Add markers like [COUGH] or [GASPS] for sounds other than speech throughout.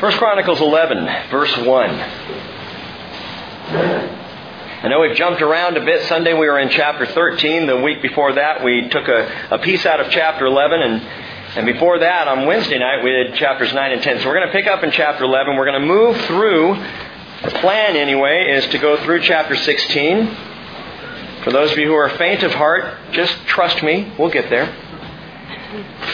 1 Chronicles 11, verse 1. I know we've jumped around a bit. Sunday we were in chapter 13. The week before that we took a, a piece out of chapter 11. And, and before that, on Wednesday night, we did chapters 9 and 10. So we're going to pick up in chapter 11. We're going to move through, the plan anyway, is to go through chapter 16. For those of you who are faint of heart, just trust me. We'll get there.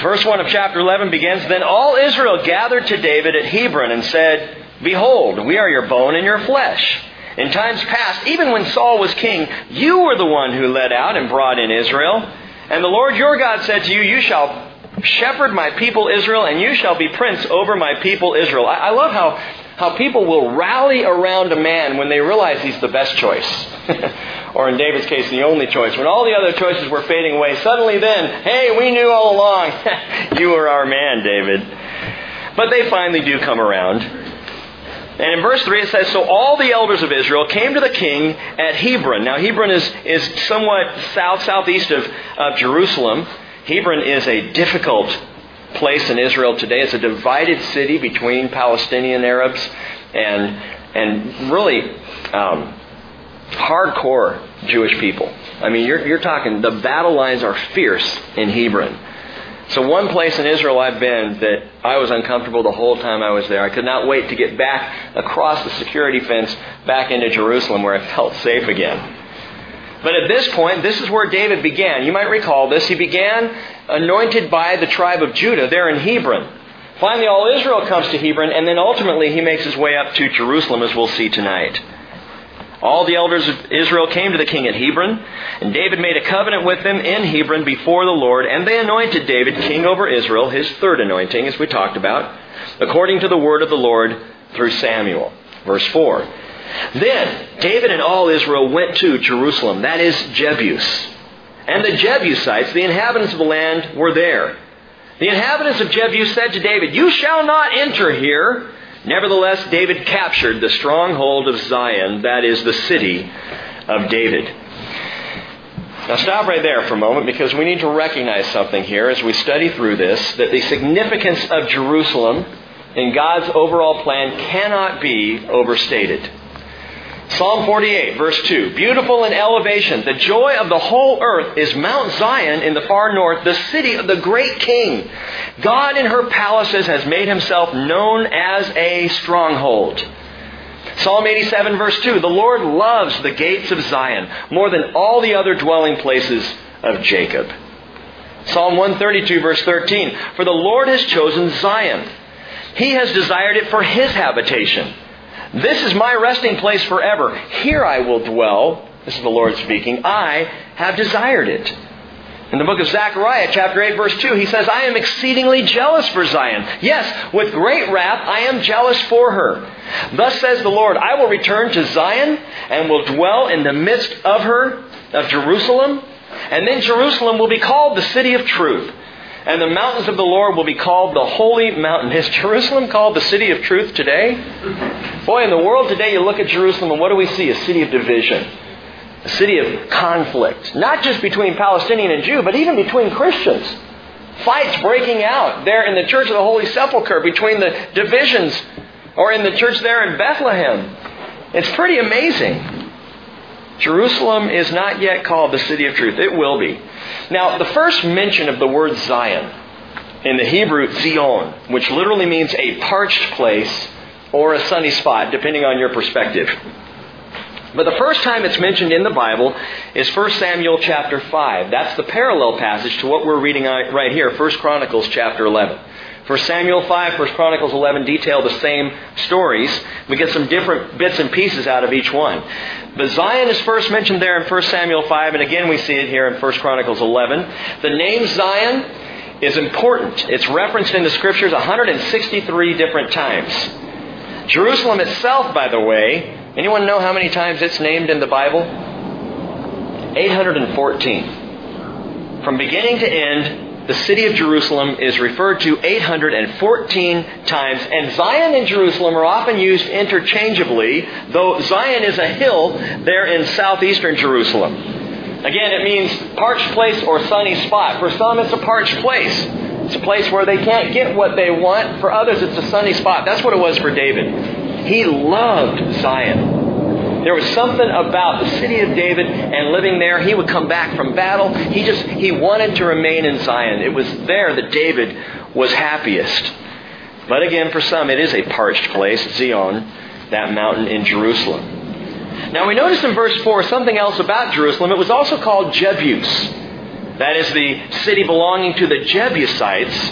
Verse 1 of chapter 11 begins Then all Israel gathered to David at Hebron and said, Behold, we are your bone and your flesh. In times past, even when Saul was king, you were the one who led out and brought in Israel. And the Lord your God said to you, You shall shepherd my people Israel, and you shall be prince over my people Israel. I, I love how, how people will rally around a man when they realize he's the best choice. [LAUGHS] or in David's case, the only choice. When all the other choices were fading away, suddenly then, hey, we knew all along, [LAUGHS] you were our man, David. But they finally do come around. And in verse 3 it says, So all the elders of Israel came to the king at Hebron. Now Hebron is, is somewhat south, southeast of, of Jerusalem. Hebron is a difficult place in Israel today. It's a divided city between Palestinian Arabs and, and really um, hardcore Jewish people. I mean, you're, you're talking, the battle lines are fierce in Hebron. So one place in Israel I've been that I was uncomfortable the whole time I was there. I could not wait to get back across the security fence back into Jerusalem where I felt safe again. But at this point, this is where David began. You might recall this. He began anointed by the tribe of Judah there in Hebron. Finally, all Israel comes to Hebron, and then ultimately he makes his way up to Jerusalem, as we'll see tonight. All the elders of Israel came to the king at Hebron, and David made a covenant with them in Hebron before the Lord, and they anointed David king over Israel, his third anointing, as we talked about, according to the word of the Lord through Samuel. Verse 4. Then David and all Israel went to Jerusalem, that is Jebus. And the Jebusites, the inhabitants of the land, were there. The inhabitants of Jebus said to David, You shall not enter here. Nevertheless, David captured the stronghold of Zion, that is the city of David. Now, stop right there for a moment because we need to recognize something here as we study through this that the significance of Jerusalem in God's overall plan cannot be overstated. Psalm 48, verse 2. Beautiful in elevation, the joy of the whole earth is Mount Zion in the far north, the city of the great king. God in her palaces has made himself known as a stronghold. Psalm 87, verse 2. The Lord loves the gates of Zion more than all the other dwelling places of Jacob. Psalm 132, verse 13. For the Lord has chosen Zion. He has desired it for his habitation. This is my resting place forever. Here I will dwell. This is the Lord speaking. I have desired it. In the book of Zechariah, chapter 8, verse 2, he says, I am exceedingly jealous for Zion. Yes, with great wrath I am jealous for her. Thus says the Lord, I will return to Zion and will dwell in the midst of her, of Jerusalem. And then Jerusalem will be called the city of truth. And the mountains of the Lord will be called the holy mountain. Is Jerusalem called the city of truth today? Boy, in the world today, you look at Jerusalem and what do we see? A city of division. A city of conflict. Not just between Palestinian and Jew, but even between Christians. Fights breaking out there in the Church of the Holy Sepulchre between the divisions or in the church there in Bethlehem. It's pretty amazing. Jerusalem is not yet called the city of truth. It will be. Now, the first mention of the word Zion in the Hebrew, Zion, which literally means a parched place or a sunny spot, depending on your perspective. But the first time it's mentioned in the Bible is 1 Samuel chapter 5. That's the parallel passage to what we're reading right here, 1 Chronicles chapter 11. 1 Samuel 5, 1 Chronicles 11 detail the same stories. We get some different bits and pieces out of each one. But Zion is first mentioned there in 1 Samuel 5, and again we see it here in 1 Chronicles 11. The name Zion is important. It's referenced in the scriptures 163 different times. Jerusalem itself, by the way, anyone know how many times it's named in the Bible? 814. From beginning to end, the city of Jerusalem is referred to 814 times, and Zion and Jerusalem are often used interchangeably, though Zion is a hill there in southeastern Jerusalem. Again, it means parched place or sunny spot. For some, it's a parched place. It's a place where they can't get what they want. For others, it's a sunny spot. That's what it was for David. He loved Zion. There was something about the city of David and living there. He would come back from battle. He just, he wanted to remain in Zion. It was there that David was happiest. But again, for some, it is a parched place, Zion, that mountain in Jerusalem. Now we notice in verse 4 something else about Jerusalem. It was also called Jebus. That is the city belonging to the Jebusites.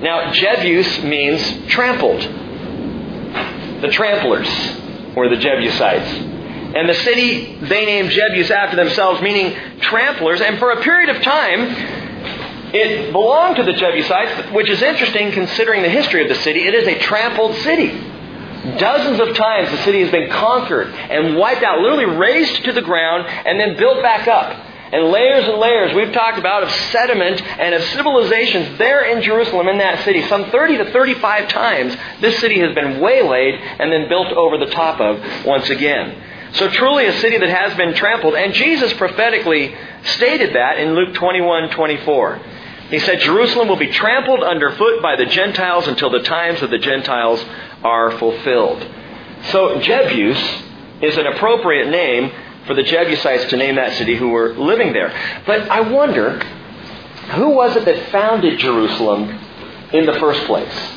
Now, Jebus means trampled. The tramplers were the Jebusites. And the city they named Jebus after themselves, meaning tramplers. And for a period of time, it belonged to the Jebusites, which is interesting considering the history of the city. It is a trampled city. Dozens of times the city has been conquered and wiped out, literally razed to the ground and then built back up. And layers and layers we've talked about of sediment and of civilizations there in Jerusalem in that city. Some 30 to 35 times this city has been waylaid and then built over the top of once again. So truly a city that has been trampled. And Jesus prophetically stated that in Luke 21, 24. He said, Jerusalem will be trampled underfoot by the Gentiles until the times of the Gentiles are fulfilled. So Jebus is an appropriate name for the Jebusites to name that city who were living there. But I wonder, who was it that founded Jerusalem in the first place?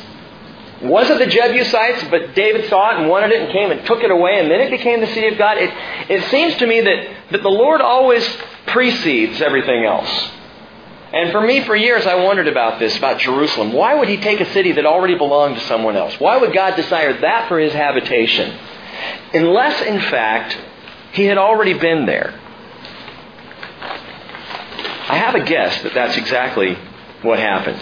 Was it the Jebusites, but David saw it and wanted it and came and took it away and then it became the city of God? It, it seems to me that, that the Lord always precedes everything else. And for me, for years, I wondered about this, about Jerusalem. Why would he take a city that already belonged to someone else? Why would God desire that for his habitation? Unless, in fact, he had already been there. I have a guess that that's exactly what happened.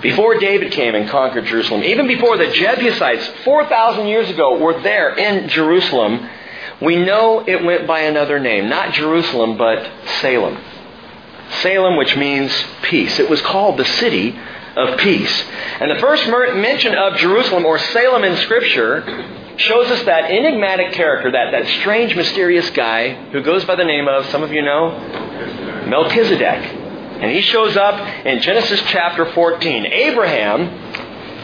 Before David came and conquered Jerusalem, even before the Jebusites 4,000 years ago were there in Jerusalem, we know it went by another name. Not Jerusalem, but Salem. Salem, which means peace. It was called the city of peace. And the first mention of Jerusalem or Salem in Scripture shows us that enigmatic character, that, that strange, mysterious guy who goes by the name of, some of you know, Melchizedek. And he shows up in Genesis chapter 14. Abraham,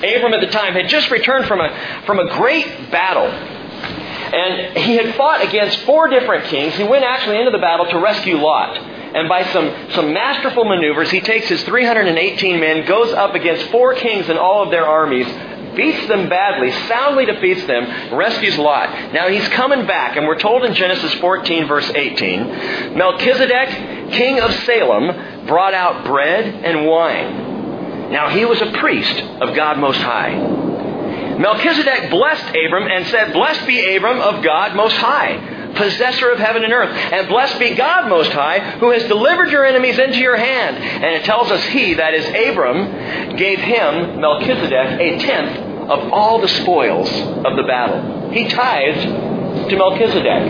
Abram at the time, had just returned from a, from a great battle. And he had fought against four different kings. He went actually into the battle to rescue Lot. And by some, some masterful maneuvers, he takes his 318 men, goes up against four kings and all of their armies, beats them badly, soundly defeats them, rescues Lot. Now he's coming back, and we're told in Genesis 14, verse 18 Melchizedek, king of Salem, brought out bread and wine. Now he was a priest of God Most High. Melchizedek blessed Abram and said, Blessed be Abram of God Most High possessor of heaven and earth. And blessed be God Most High, who has delivered your enemies into your hand. And it tells us he, that is Abram, gave him, Melchizedek, a tenth of all the spoils of the battle. He tithed to Melchizedek.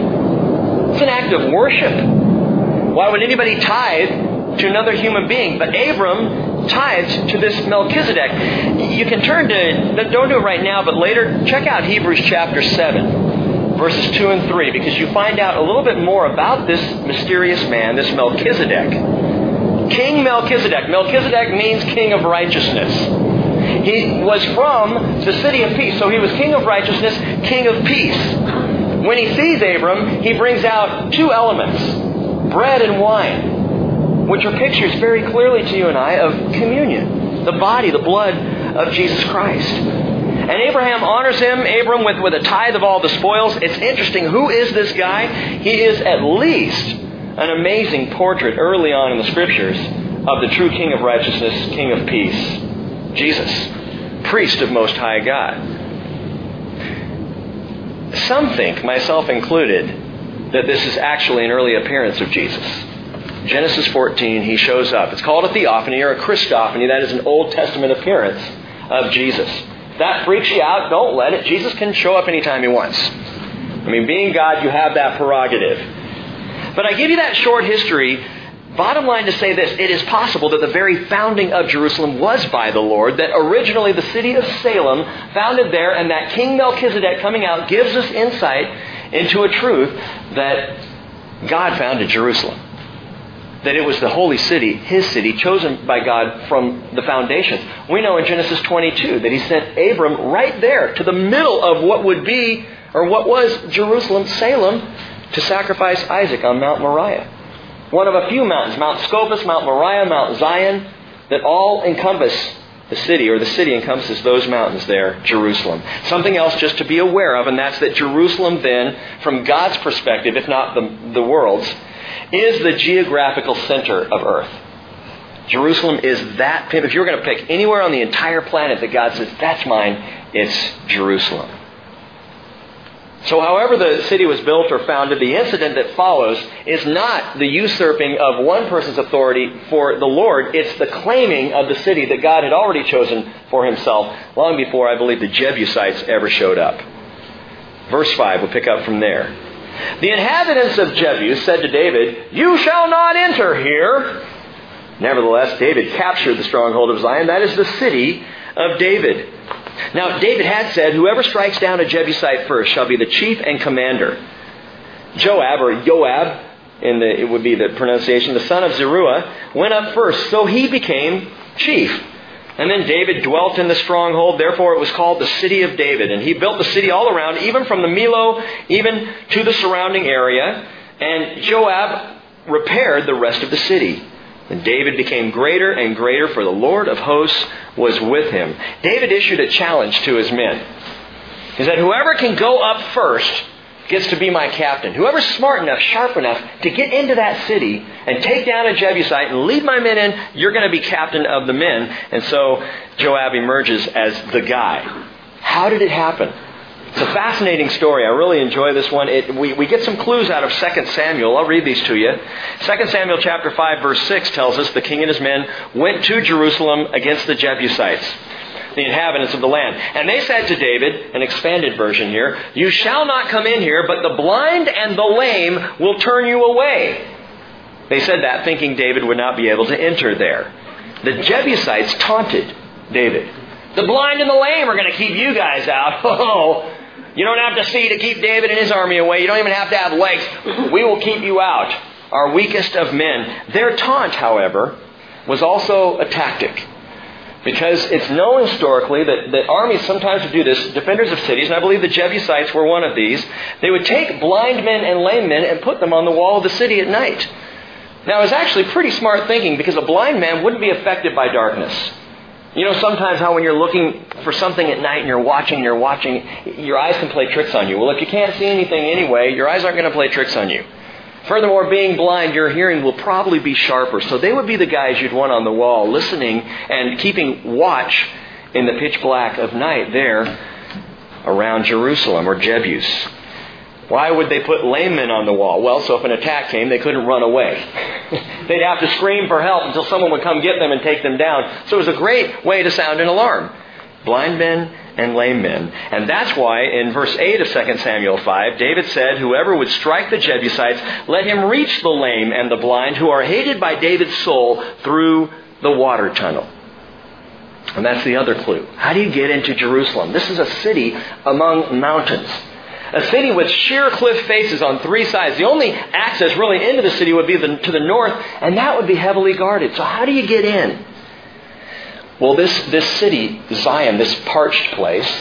It's an act of worship. Why would anybody tithe to another human being? But Abram tithes to this Melchizedek. You can turn to, don't do it right now, but later, check out Hebrews chapter 7 verses 2 and 3, because you find out a little bit more about this mysterious man, this Melchizedek. King Melchizedek. Melchizedek means king of righteousness. He was from the city of peace, so he was king of righteousness, king of peace. When he sees Abram, he brings out two elements bread and wine, which are pictures very clearly to you and I of communion, the body, the blood of Jesus Christ. And Abraham honors him, Abram, with, with a tithe of all the spoils. It's interesting. Who is this guy? He is at least an amazing portrait early on in the scriptures of the true King of righteousness, King of peace, Jesus, priest of Most High God. Some think, myself included, that this is actually an early appearance of Jesus. Genesis 14, he shows up. It's called a theophany or a Christophany. That is an Old Testament appearance of Jesus that freaks you out, don't let it. Jesus can show up anytime he wants. I mean, being God, you have that prerogative. But I give you that short history. Bottom line to say this it is possible that the very founding of Jerusalem was by the Lord, that originally the city of Salem founded there, and that King Melchizedek coming out gives us insight into a truth that God founded Jerusalem. That it was the holy city, his city, chosen by God from the foundations. We know in Genesis 22 that he sent Abram right there to the middle of what would be, or what was Jerusalem, Salem, to sacrifice Isaac on Mount Moriah. One of a few mountains, Mount Scopus, Mount Moriah, Mount Zion, that all encompass the city, or the city encompasses those mountains there, Jerusalem. Something else just to be aware of, and that's that Jerusalem then, from God's perspective, if not the, the world's, is the geographical center of earth. Jerusalem is that, if you're going to pick anywhere on the entire planet that God says, that's mine, it's Jerusalem. So, however the city was built or founded, the incident that follows is not the usurping of one person's authority for the Lord. It's the claiming of the city that God had already chosen for himself long before, I believe, the Jebusites ever showed up. Verse 5, we'll pick up from there. The inhabitants of Jebus said to David, You shall not enter here. Nevertheless, David captured the stronghold of Zion. That is the city of David. Now, David had said, Whoever strikes down a Jebusite first shall be the chief and commander. Joab, or Joab, in the, it would be the pronunciation, the son of Zeruiah, went up first, so he became chief. And then David dwelt in the stronghold, therefore it was called the city of David. And he built the city all around, even from the Millo, even to the surrounding area. And Joab repaired the rest of the city. And David became greater and greater, for the Lord of hosts was with him. David issued a challenge to his men. He said, Whoever can go up first gets to be my captain. Whoever's smart enough, sharp enough to get into that city and take down a Jebusite and lead my men in, you're going to be captain of the men. And so Joab emerges as the guy. How did it happen? It's a fascinating story. I really enjoy this one. It, we, we get some clues out of 2 Samuel. I'll read these to you. 2 Samuel chapter 5 verse 6 tells us the king and his men went to Jerusalem against the Jebusites the inhabitants of the land. And they said to David, an expanded version here, You shall not come in here, but the blind and the lame will turn you away. They said that thinking David would not be able to enter there. The Jebusites taunted David. The blind and the lame are going to keep you guys out. [LAUGHS] Oh, you don't have to see to keep David and his army away. You don't even have to have legs. We will keep you out. Our weakest of men. Their taunt, however, was also a tactic. Because it's known historically that, that armies sometimes would do this, defenders of cities, and I believe the Jebusites were one of these. They would take blind men and lame men and put them on the wall of the city at night. Now, it was actually pretty smart thinking because a blind man wouldn't be affected by darkness. You know, sometimes how when you're looking for something at night and you're watching, you're watching, your eyes can play tricks on you. Well, if you can't see anything anyway, your eyes aren't going to play tricks on you. Furthermore, being blind, your hearing will probably be sharper. So they would be the guys you'd want on the wall, listening and keeping watch in the pitch black of night there around Jerusalem or Jebus. Why would they put lame men on the wall? Well, so if an attack came, they couldn't run away. [LAUGHS] They'd have to scream for help until someone would come get them and take them down. So it was a great way to sound an alarm. Blind men and lame men. And that's why in verse 8 of 2 Samuel 5, David said, Whoever would strike the Jebusites, let him reach the lame and the blind who are hated by David's soul through the water tunnel. And that's the other clue. How do you get into Jerusalem? This is a city among mountains. A city with sheer cliff faces on three sides. The only access really into the city would be the, to the north, and that would be heavily guarded. So how do you get in? Well, this, this city, Zion, this parched place,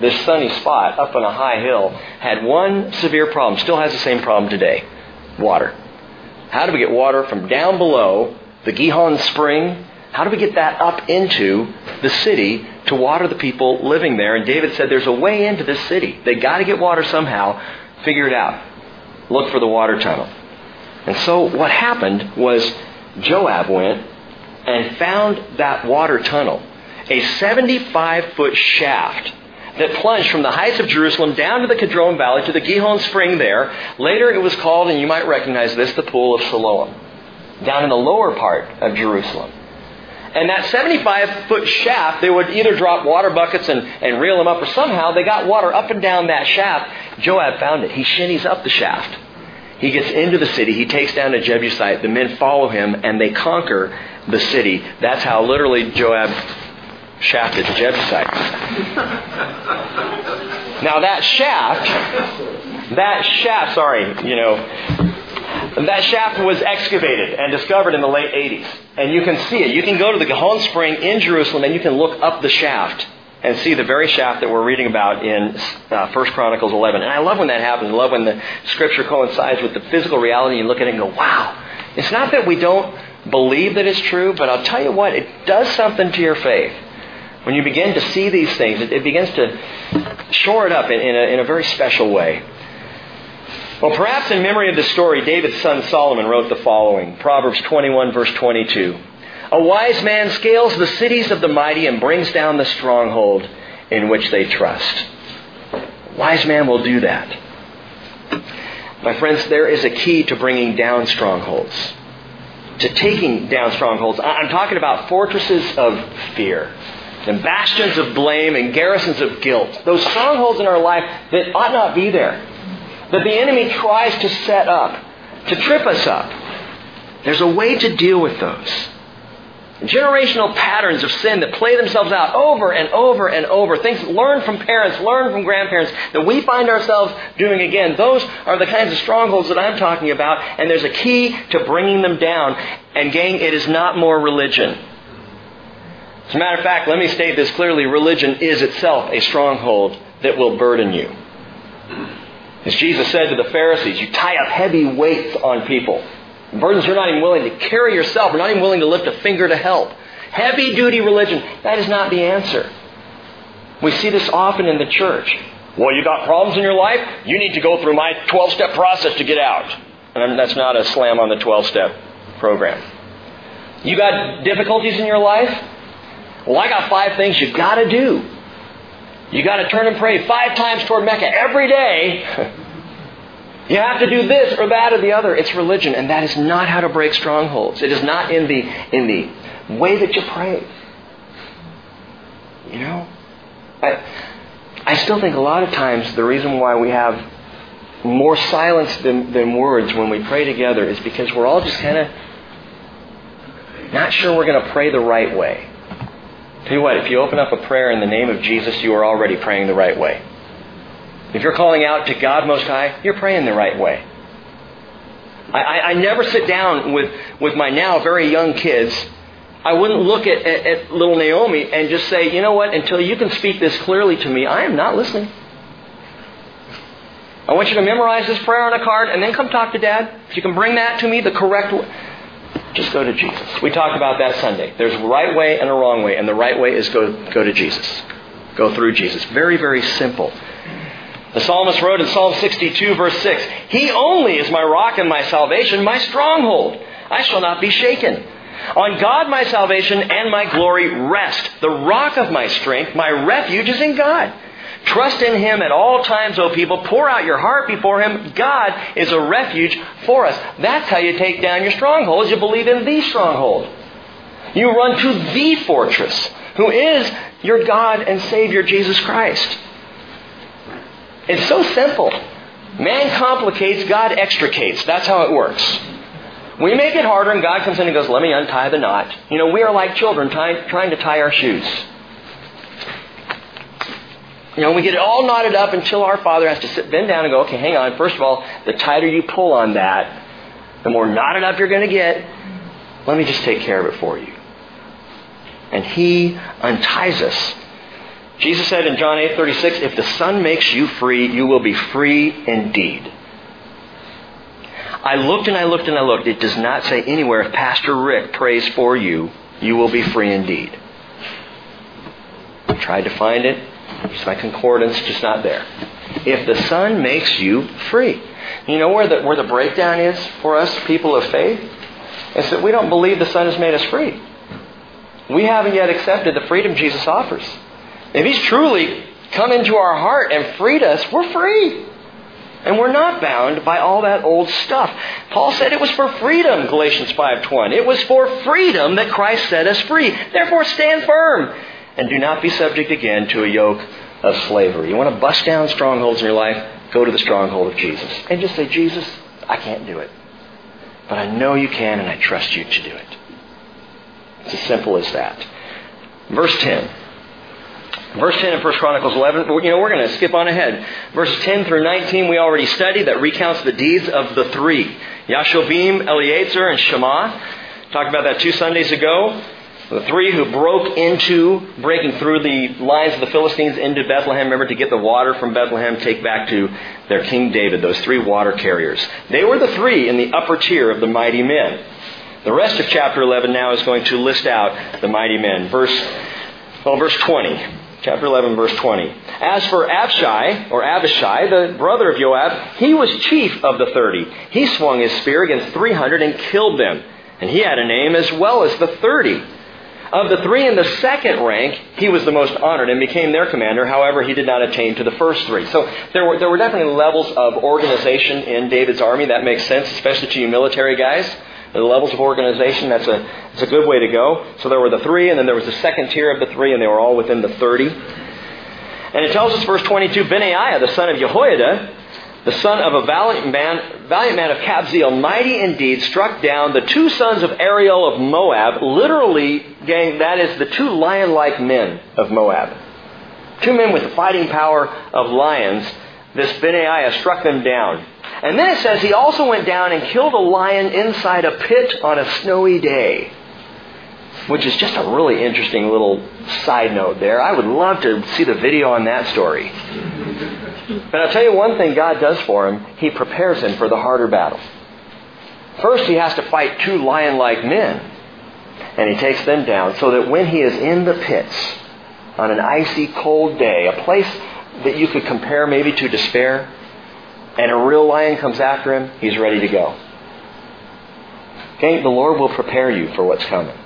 this sunny spot up on a high hill, had one severe problem, still has the same problem today water. How do we get water from down below the Gihon Spring? How do we get that up into the city to water the people living there? And David said there's a way into this city. They got to get water somehow. Figure it out. Look for the water tunnel. And so what happened was Joab went and found that water tunnel, a 75 foot shaft that plunged from the heights of Jerusalem down to the Kidron Valley to the Gihon Spring there. Later it was called, and you might recognize this, the Pool of Siloam, down in the lower part of Jerusalem. And that 75 foot shaft, they would either drop water buckets and, and reel them up, or somehow they got water up and down that shaft. Joab found it. He shinnies up the shaft. He gets into the city. He takes down a Jebusite. The men follow him, and they conquer the city. That's how literally Joab shafted the Jebusites. now that shaft, that shaft, sorry, you know, That shaft was excavated and discovered in the late 80s. And you can see it. You can go to the Gihon Spring in Jerusalem and you can look up the shaft and see the very shaft that we're reading about in uh, 1 Chronicles 11. And I love when that happens. I love when the scripture coincides with the physical reality and you look at it and go, wow. It's not that we don't believe that it's true, but I'll tell you what, it does something to your faith. When you begin to see these things, it, it begins to shore it up in, in, a, in a very special way. Well, perhaps in memory of the story, David's son Solomon wrote the following Proverbs 21, verse 22. A wise man scales the cities of the mighty and brings down the stronghold in which they trust. A wise man will do that. My friends, there is a key to bringing down strongholds, to taking down strongholds. I'm talking about fortresses of fear, and bastions of blame, and garrisons of guilt. Those strongholds in our life that ought not be there, that the enemy tries to set up, to trip us up. There's a way to deal with those. Generational patterns of sin that play themselves out over and over and over. Things learned from parents, learned from grandparents that we find ourselves doing again. Those are the kinds of strongholds that I'm talking about, and there's a key to bringing them down. And gang, it is not more religion. As a matter of fact, let me state this clearly. Religion is itself a stronghold that will burden you. As Jesus said to the Pharisees, you tie up heavy weights on people. Burdens you're not even willing to carry yourself. You're not even willing to lift a finger to help. Heavy duty religion. That is not the answer. We see this often in the church. Well, you got problems in your life? You need to go through my 12 step process to get out. And that's not a slam on the 12 step program. You got difficulties in your life? Well, I got five things you've got to do. You got to turn and pray five times toward Mecca every day. [LAUGHS] You have to do this or that or the other. It's religion, and that is not how to break strongholds. It is not in the in the way that you pray. You know, I I still think a lot of times the reason why we have more silence than, than words when we pray together is because we're all just kind of not sure we're going to pray the right way. Tell you what, if you open up a prayer in the name of Jesus, you are already praying the right way. If you're calling out to God Most High, you're praying the right way. I, I, never sit down with, with my now very young kids. I wouldn't look at, at, at little Naomi and just say, you know what, until you can speak this clearly to me, I am not listening. I want you to memorize this prayer on a card and then come talk to Dad. If you can bring that to me the correct way, just go to Jesus. We talked about that Sunday. There's a right way and a wrong way, and the right way is go, go to Jesus. Go through Jesus. Very, very simple. The psalmist wrote in Psalm 62, verse 6 He only is my rock and my salvation, my stronghold. I shall not be shaken. On God my salvation and my glory rest. The rock of my strength, my refuge is in God. Trust in Him at all times, O people. Pour out your heart before Him. God is a refuge for us. That's how you take down your strongholds. You believe in the stronghold. You run to the fortress, who is your God and Savior, Jesus Christ. It's so simple. Man complicates, God extricates. That's how it works. We make it harder, and God comes in and goes, Let me untie the knot. You know, we are like children trying, trying to tie our shoes. You know, we get it all knotted up until our Father has to sit, bend down and go, Okay, hang on. First of all, the tighter you pull on that, the more knotted up you're going to get. Let me just take care of it for you. And He unties us Jesus said in John 8:36, "If the Son makes you free, you will be free indeed." I looked and I looked and I looked. It does not say anywhere if Pastor Rick prays for you, you will be free indeed. I tried to find it. It's my concordance, just not there. If the Son makes you free. You know where the, where the breakdown is for us, people of faith? It's that we don't believe the Son has made us free. We haven't yet accepted the freedom Jesus offers. If He's truly come into our heart and freed us, we're free. And we're not bound by all that old stuff. Paul said it was for freedom, Galatians 5.20. It was for freedom that Christ set us free. Therefore stand firm and do not be subject again to a yoke of slavery. You want to bust down strongholds in your life? Go to the stronghold of Jesus. And just say, Jesus, I can't do it. But I know you can and I trust you to do it. It's as simple as that. Verse 10. Verse 10 of 1 Chronicles 11, you know, we're going to skip on ahead. Verses 10 through 19 we already studied that recounts the deeds of the three. Yashobim, Eleazar, and Shema. Talked about that two Sundays ago. The three who broke into, breaking through the lines of the Philistines into Bethlehem, remember, to get the water from Bethlehem, take back to their King David, those three water carriers. They were the three in the upper tier of the mighty men. The rest of chapter 11 now is going to list out the mighty men. Verse, well, verse 20. Chapter 11, verse 20. As for Abishai, or Abishai, the brother of Joab, he was chief of the thirty. He swung his spear against 300 and killed them. And he had a name as well as the thirty. Of the three in the second rank, he was the most honored and became their commander. However, he did not attain to the first three. So there were, there were definitely levels of organization in David's army. That makes sense, especially to you military guys. The levels of organization, that's a, that's a good way to go. So there were the three, and then there was the second tier of the three, and they were all within the 30. And it tells us, verse 22, Benaiah, the son of Jehoiada, the son of a valiant man, valiant man of Kabzeel, mighty indeed, struck down the two sons of Ariel of Moab. Literally, gang, that is the two lion-like men of Moab. Two men with the fighting power of lions. This Benaiah struck them down. And then it says he also went down and killed a lion inside a pit on a snowy day. Which is just a really interesting little side note there. I would love to see the video on that story. But I'll tell you one thing God does for him. He prepares him for the harder battle. First, he has to fight two lion like men. And he takes them down so that when he is in the pits on an icy, cold day, a place that you could compare maybe to despair, and a real lion comes after him, he's ready to go. Okay? The Lord will prepare you for what's coming.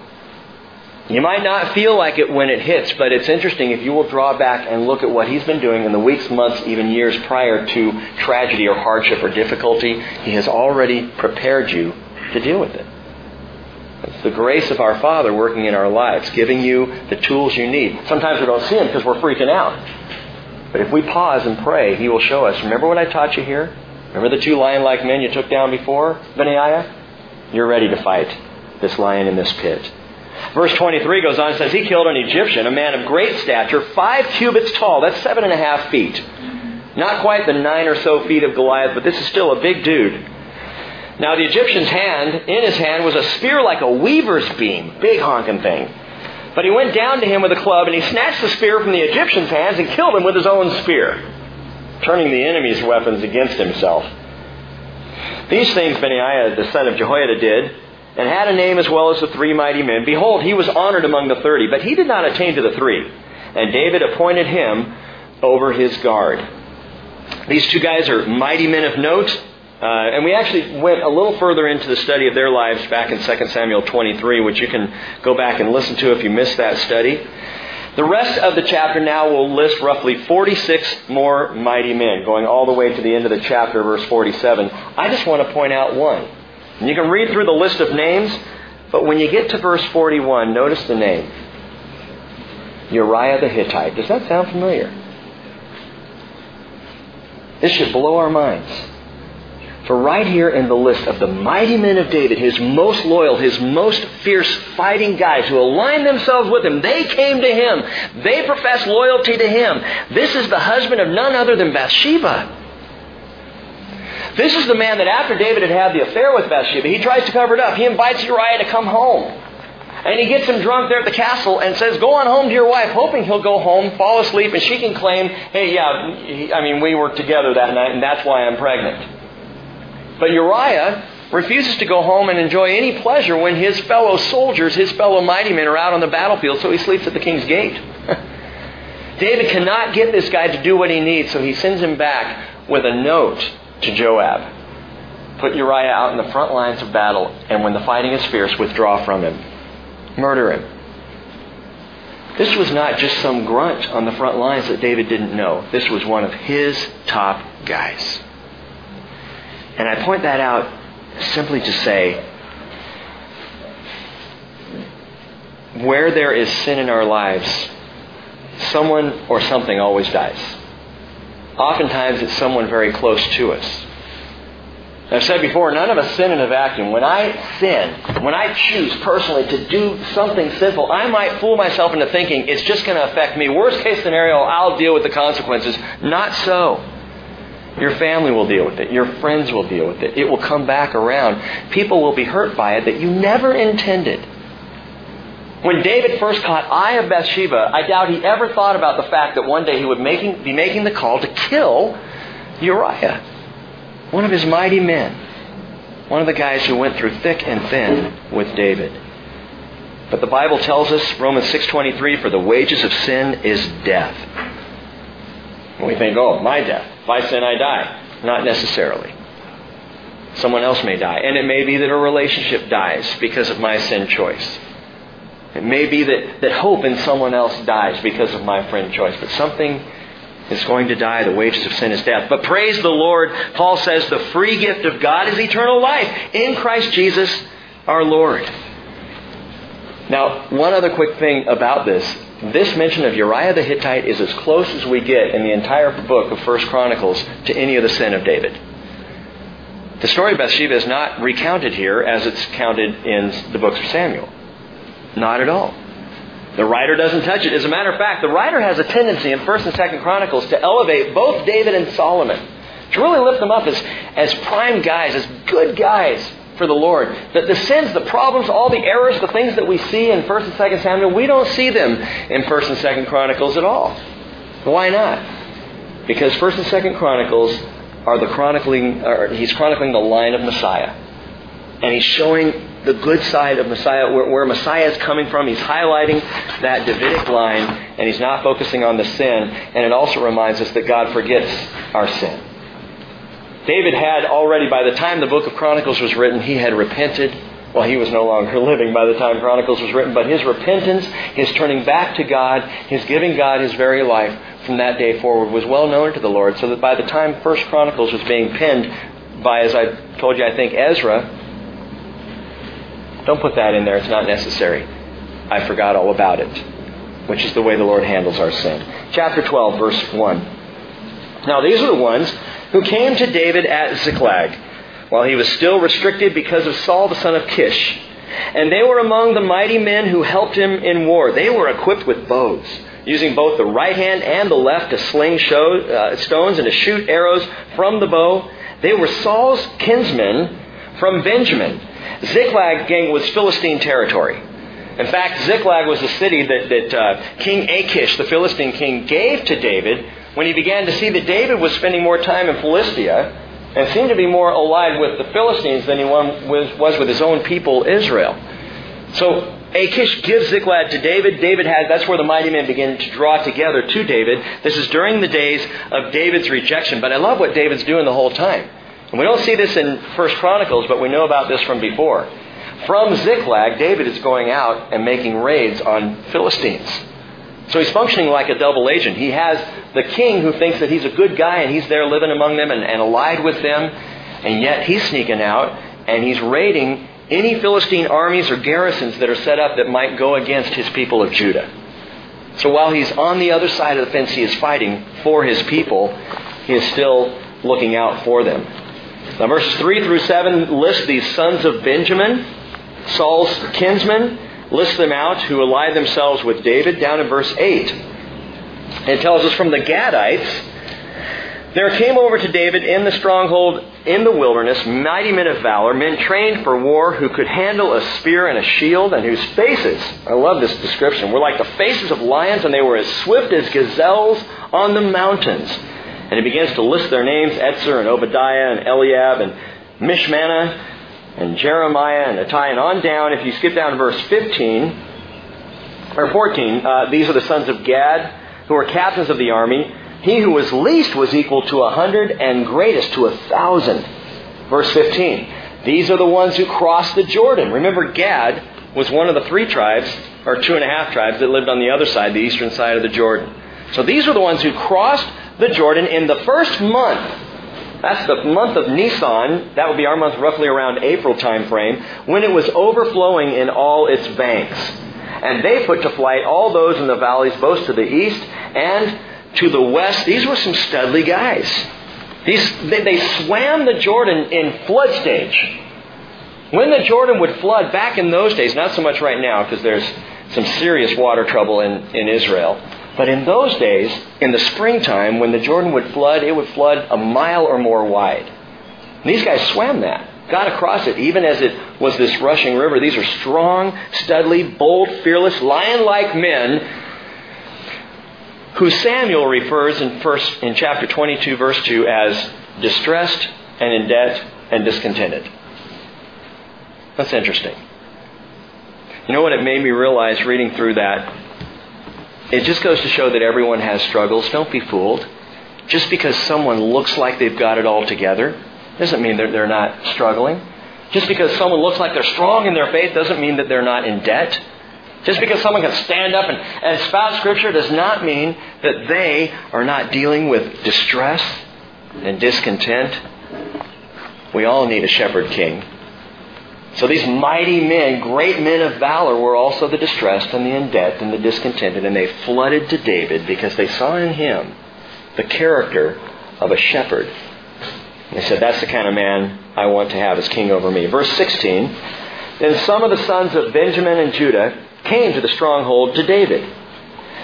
You might not feel like it when it hits, but it's interesting if you will draw back and look at what he's been doing in the weeks, months, even years prior to tragedy or hardship or difficulty. He has already prepared you to deal with it. It's the grace of our Father working in our lives, giving you the tools you need. Sometimes we don't see him because we're freaking out. But if we pause and pray, He will show us. Remember what I taught you here? Remember the two lion like men you took down before, Benaiah? You're ready to fight this lion in this pit. Verse 23 goes on and says, He killed an Egyptian, a man of great stature, five cubits tall. That's seven and a half feet. Not quite the nine or so feet of Goliath, but this is still a big dude. Now, the Egyptian's hand, in his hand, was a spear like a weaver's beam. Big honking thing. But he went down to him with a club, and he snatched the spear from the Egyptian's hands and killed him with his own spear, turning the enemy's weapons against himself. These things Benaiah, the son of Jehoiada, did, and had a name as well as the three mighty men. Behold, he was honored among the thirty, but he did not attain to the three. And David appointed him over his guard. These two guys are mighty men of note. Uh, and we actually went a little further into the study of their lives back in 2 Samuel 23, which you can go back and listen to if you missed that study. The rest of the chapter now will list roughly 46 more mighty men, going all the way to the end of the chapter, verse 47. I just want to point out one. And you can read through the list of names, but when you get to verse 41, notice the name Uriah the Hittite. Does that sound familiar? This should blow our minds. For right here in the list of the mighty men of David, his most loyal, his most fierce fighting guys who aligned themselves with him, they came to him. They professed loyalty to him. This is the husband of none other than Bathsheba. This is the man that after David had had the affair with Bathsheba, he tries to cover it up. He invites Uriah to come home. And he gets him drunk there at the castle and says, Go on home to your wife, hoping he'll go home, fall asleep, and she can claim, Hey, yeah, I mean, we were together that night, and that's why I'm pregnant. But Uriah refuses to go home and enjoy any pleasure when his fellow soldiers, his fellow mighty men, are out on the battlefield, so he sleeps at the king's gate. [LAUGHS] David cannot get this guy to do what he needs, so he sends him back with a note to Joab. Put Uriah out in the front lines of battle, and when the fighting is fierce, withdraw from him. Murder him. This was not just some grunt on the front lines that David didn't know. This was one of his top guys. And I point that out simply to say where there is sin in our lives, someone or something always dies. Oftentimes it's someone very close to us. I've said before, none of us sin in a vacuum. When I sin, when I choose personally to do something sinful, I might fool myself into thinking it's just going to affect me. Worst case scenario, I'll deal with the consequences. Not so. Your family will deal with it. Your friends will deal with it. It will come back around. People will be hurt by it that you never intended. When David first caught eye of Bathsheba, I doubt he ever thought about the fact that one day he would making, be making the call to kill Uriah one of his mighty men, one of the guys who went through thick and thin with David. But the Bible tells us, Romans 6.23, for the wages of sin is death. And we think, oh, my death. If I sin, I die. Not necessarily. Someone else may die. And it may be that a relationship dies because of my sin choice. It may be that, that hope in someone else dies because of my friend choice. But something is going to die. The wages of sin is death. But praise the Lord, Paul says the free gift of God is eternal life in Christ Jesus our Lord. Now, one other quick thing about this. This mention of Uriah the Hittite is as close as we get in the entire book of First Chronicles to any of the sin of David. The story of Bathsheba is not recounted here as it's counted in the books of Samuel. Not at all. The writer doesn't touch it. As a matter of fact, the writer has a tendency in 1st and 2nd Chronicles to elevate both David and Solomon, to really lift them up as, as prime guys, as good guys for the Lord. That the sins, the problems, all the errors, the things that we see in 1st and 2nd Samuel, we don't see them in 1st and 2nd Chronicles at all. Why not? Because 1st and 2nd Chronicles are the chronicling, or he's chronicling the line of Messiah. And he's showing the good side of Messiah, where, where, Messiah is coming from. He's highlighting that Davidic line, and he's not focusing on the sin. And it also reminds us that God forgets our sin. David had already, by the time the book of Chronicles was written, he had repented. Well, he was no longer [LAUGHS] living by the time Chronicles was written, but his repentance, his turning back to God, his giving God his very life from that day forward was well known to the Lord, so that by the time First Chronicles was being penned by, as I told you, I think Ezra, don't put that in there. It's not necessary. I forgot all about it, which is the way the Lord handles our sin. Chapter 12, verse 1. Now, these are the ones who came to David at Ziklag while he was still restricted because of Saul the son of Kish. And they were among the mighty men who helped him in war. They were equipped with bows, using both the right hand and the left to sling show, uh, stones and to shoot arrows from the bow. They were Saul's kinsmen from Benjamin Ziklag, gang, was Philistine territory. In fact, Ziklag was the city that, that uh, King Achish, the Philistine king, gave to David when he began to see that David was spending more time in Philistia and seemed to be more allied with the Philistines than he was, with his own people, Israel. So Achish gives Ziklag to David. David has, that's where the mighty men begin to draw together to David. This is during the days of David's rejection. But I love what David's doing the whole time. And we don't see this in First Chronicles, but we know about this from before. From Ziklag, David is going out and making raids on Philistines. So he's functioning like a double agent. He has the king who thinks that he's a good guy and he's there living among them and, and allied with them, and yet he's sneaking out and he's raiding any Philistine armies or garrisons that are set up that might go against his people of Judah. So while he's on the other side of the fence, he is fighting for his people, he is still looking out for them. Now, verses 3 through 7 list these sons of Benjamin, Saul's kinsmen, list them out who allied themselves with David down in verse 8. It tells us from the Gadites, there came over to David in the stronghold in the wilderness mighty men of valor, men trained for war who could handle a spear and a shield, and whose faces, I love this description, were like the faces of lions, and they were as swift as gazelles on the mountains. And he begins to list their names Etzer and Obadiah and Eliab and Mishmannah and Jeremiah and Attai and on down. If you skip down to verse 15 or 14, uh, these are the sons of Gad who were captains of the army. He who was least was equal to a hundred and greatest to a thousand. Verse 15. These are the ones who crossed the Jordan. Remember, Gad was one of the three tribes, or two and a half tribes, that lived on the other side, the eastern side of the Jordan. So these are the ones who crossed the Jordan in the first month. That's the month of Nisan. That would be our month roughly around April time frame, when it was overflowing in all its banks. And they put to flight all those in the valleys, both to the east and to the west. These were some studly guys. These, they, they swam the Jordan in flood stage. When the Jordan would flood back in those days, not so much right now because there's some serious water trouble in, in Israel, but in those days, in the springtime, when the Jordan would flood, it would flood a mile or more wide. And these guys swam that, got across it, even as it was this rushing river. These are strong, studly, bold, fearless, lion like men who Samuel refers in, first, in chapter 22, verse 2, as distressed and in debt and discontented. That's interesting. You know what it made me realize reading through that? It just goes to show that everyone has struggles. Don't be fooled. Just because someone looks like they've got it all together doesn't mean that they're not struggling. Just because someone looks like they're strong in their faith doesn't mean that they're not in debt. Just because someone can stand up and, and spout Scripture does not mean that they are not dealing with distress and discontent. We all need a shepherd king. So these mighty men, great men of valor, were also the distressed and the in debt and the discontented, and they flooded to David because they saw in him the character of a shepherd. And they said, That's the kind of man I want to have as king over me. Verse 16 Then some of the sons of Benjamin and Judah came to the stronghold to David.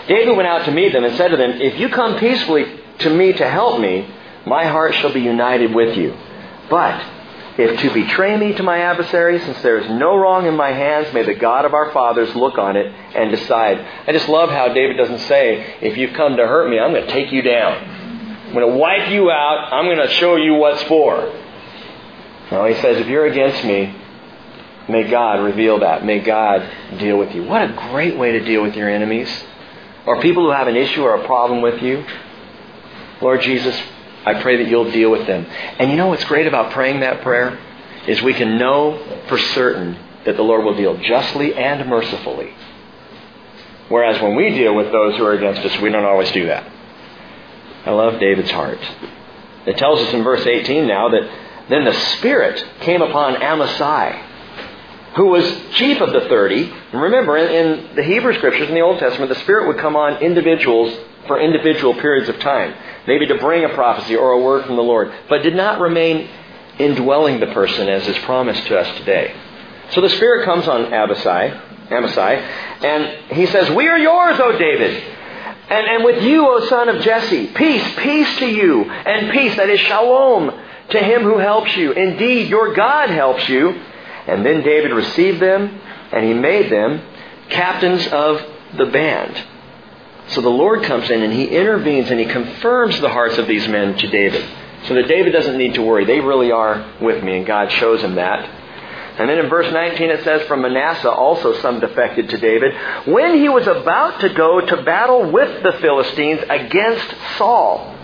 David went out to meet them and said to them, If you come peacefully to me to help me, my heart shall be united with you. But if to betray me to my adversary, since there is no wrong in my hands, may the God of our fathers look on it and decide. I just love how David doesn't say, if you've come to hurt me, I'm going to take you down. I'm going to wipe you out. I'm going to show you what's for. No, he says, if you're against me, may God reveal that. May God deal with you. What a great way to deal with your enemies. Or people who have an issue or a problem with you. Lord Jesus, I pray that you'll deal with them. And you know what's great about praying that prayer? Is we can know for certain that the Lord will deal justly and mercifully. Whereas when we deal with those who are against us, we don't always do that. I love David's heart. It tells us in verse 18 now that then the Spirit came upon Amasai, who was chief of the 30. And remember, in, the Hebrew Scriptures in the Old Testament, the Spirit would come on individuals for individual periods of time maybe to bring a prophecy or a word from the Lord, but did not remain indwelling the person as is promised to us today. So the Spirit comes on Amasai, Amasai, and he says, We are yours, O David. And, and with you, O son of Jesse, peace, peace to you, and peace, that is shalom, to him who helps you. Indeed, your God helps you. And then David received them, and he made them captains of the band. So the Lord comes in and he intervenes and he confirms the hearts of these men to David. So that David doesn't need to worry. They really are with me, and God shows him that. And then in verse 19 it says, From Manasseh also some defected to David, when he was about to go to battle with the Philistines against Saul.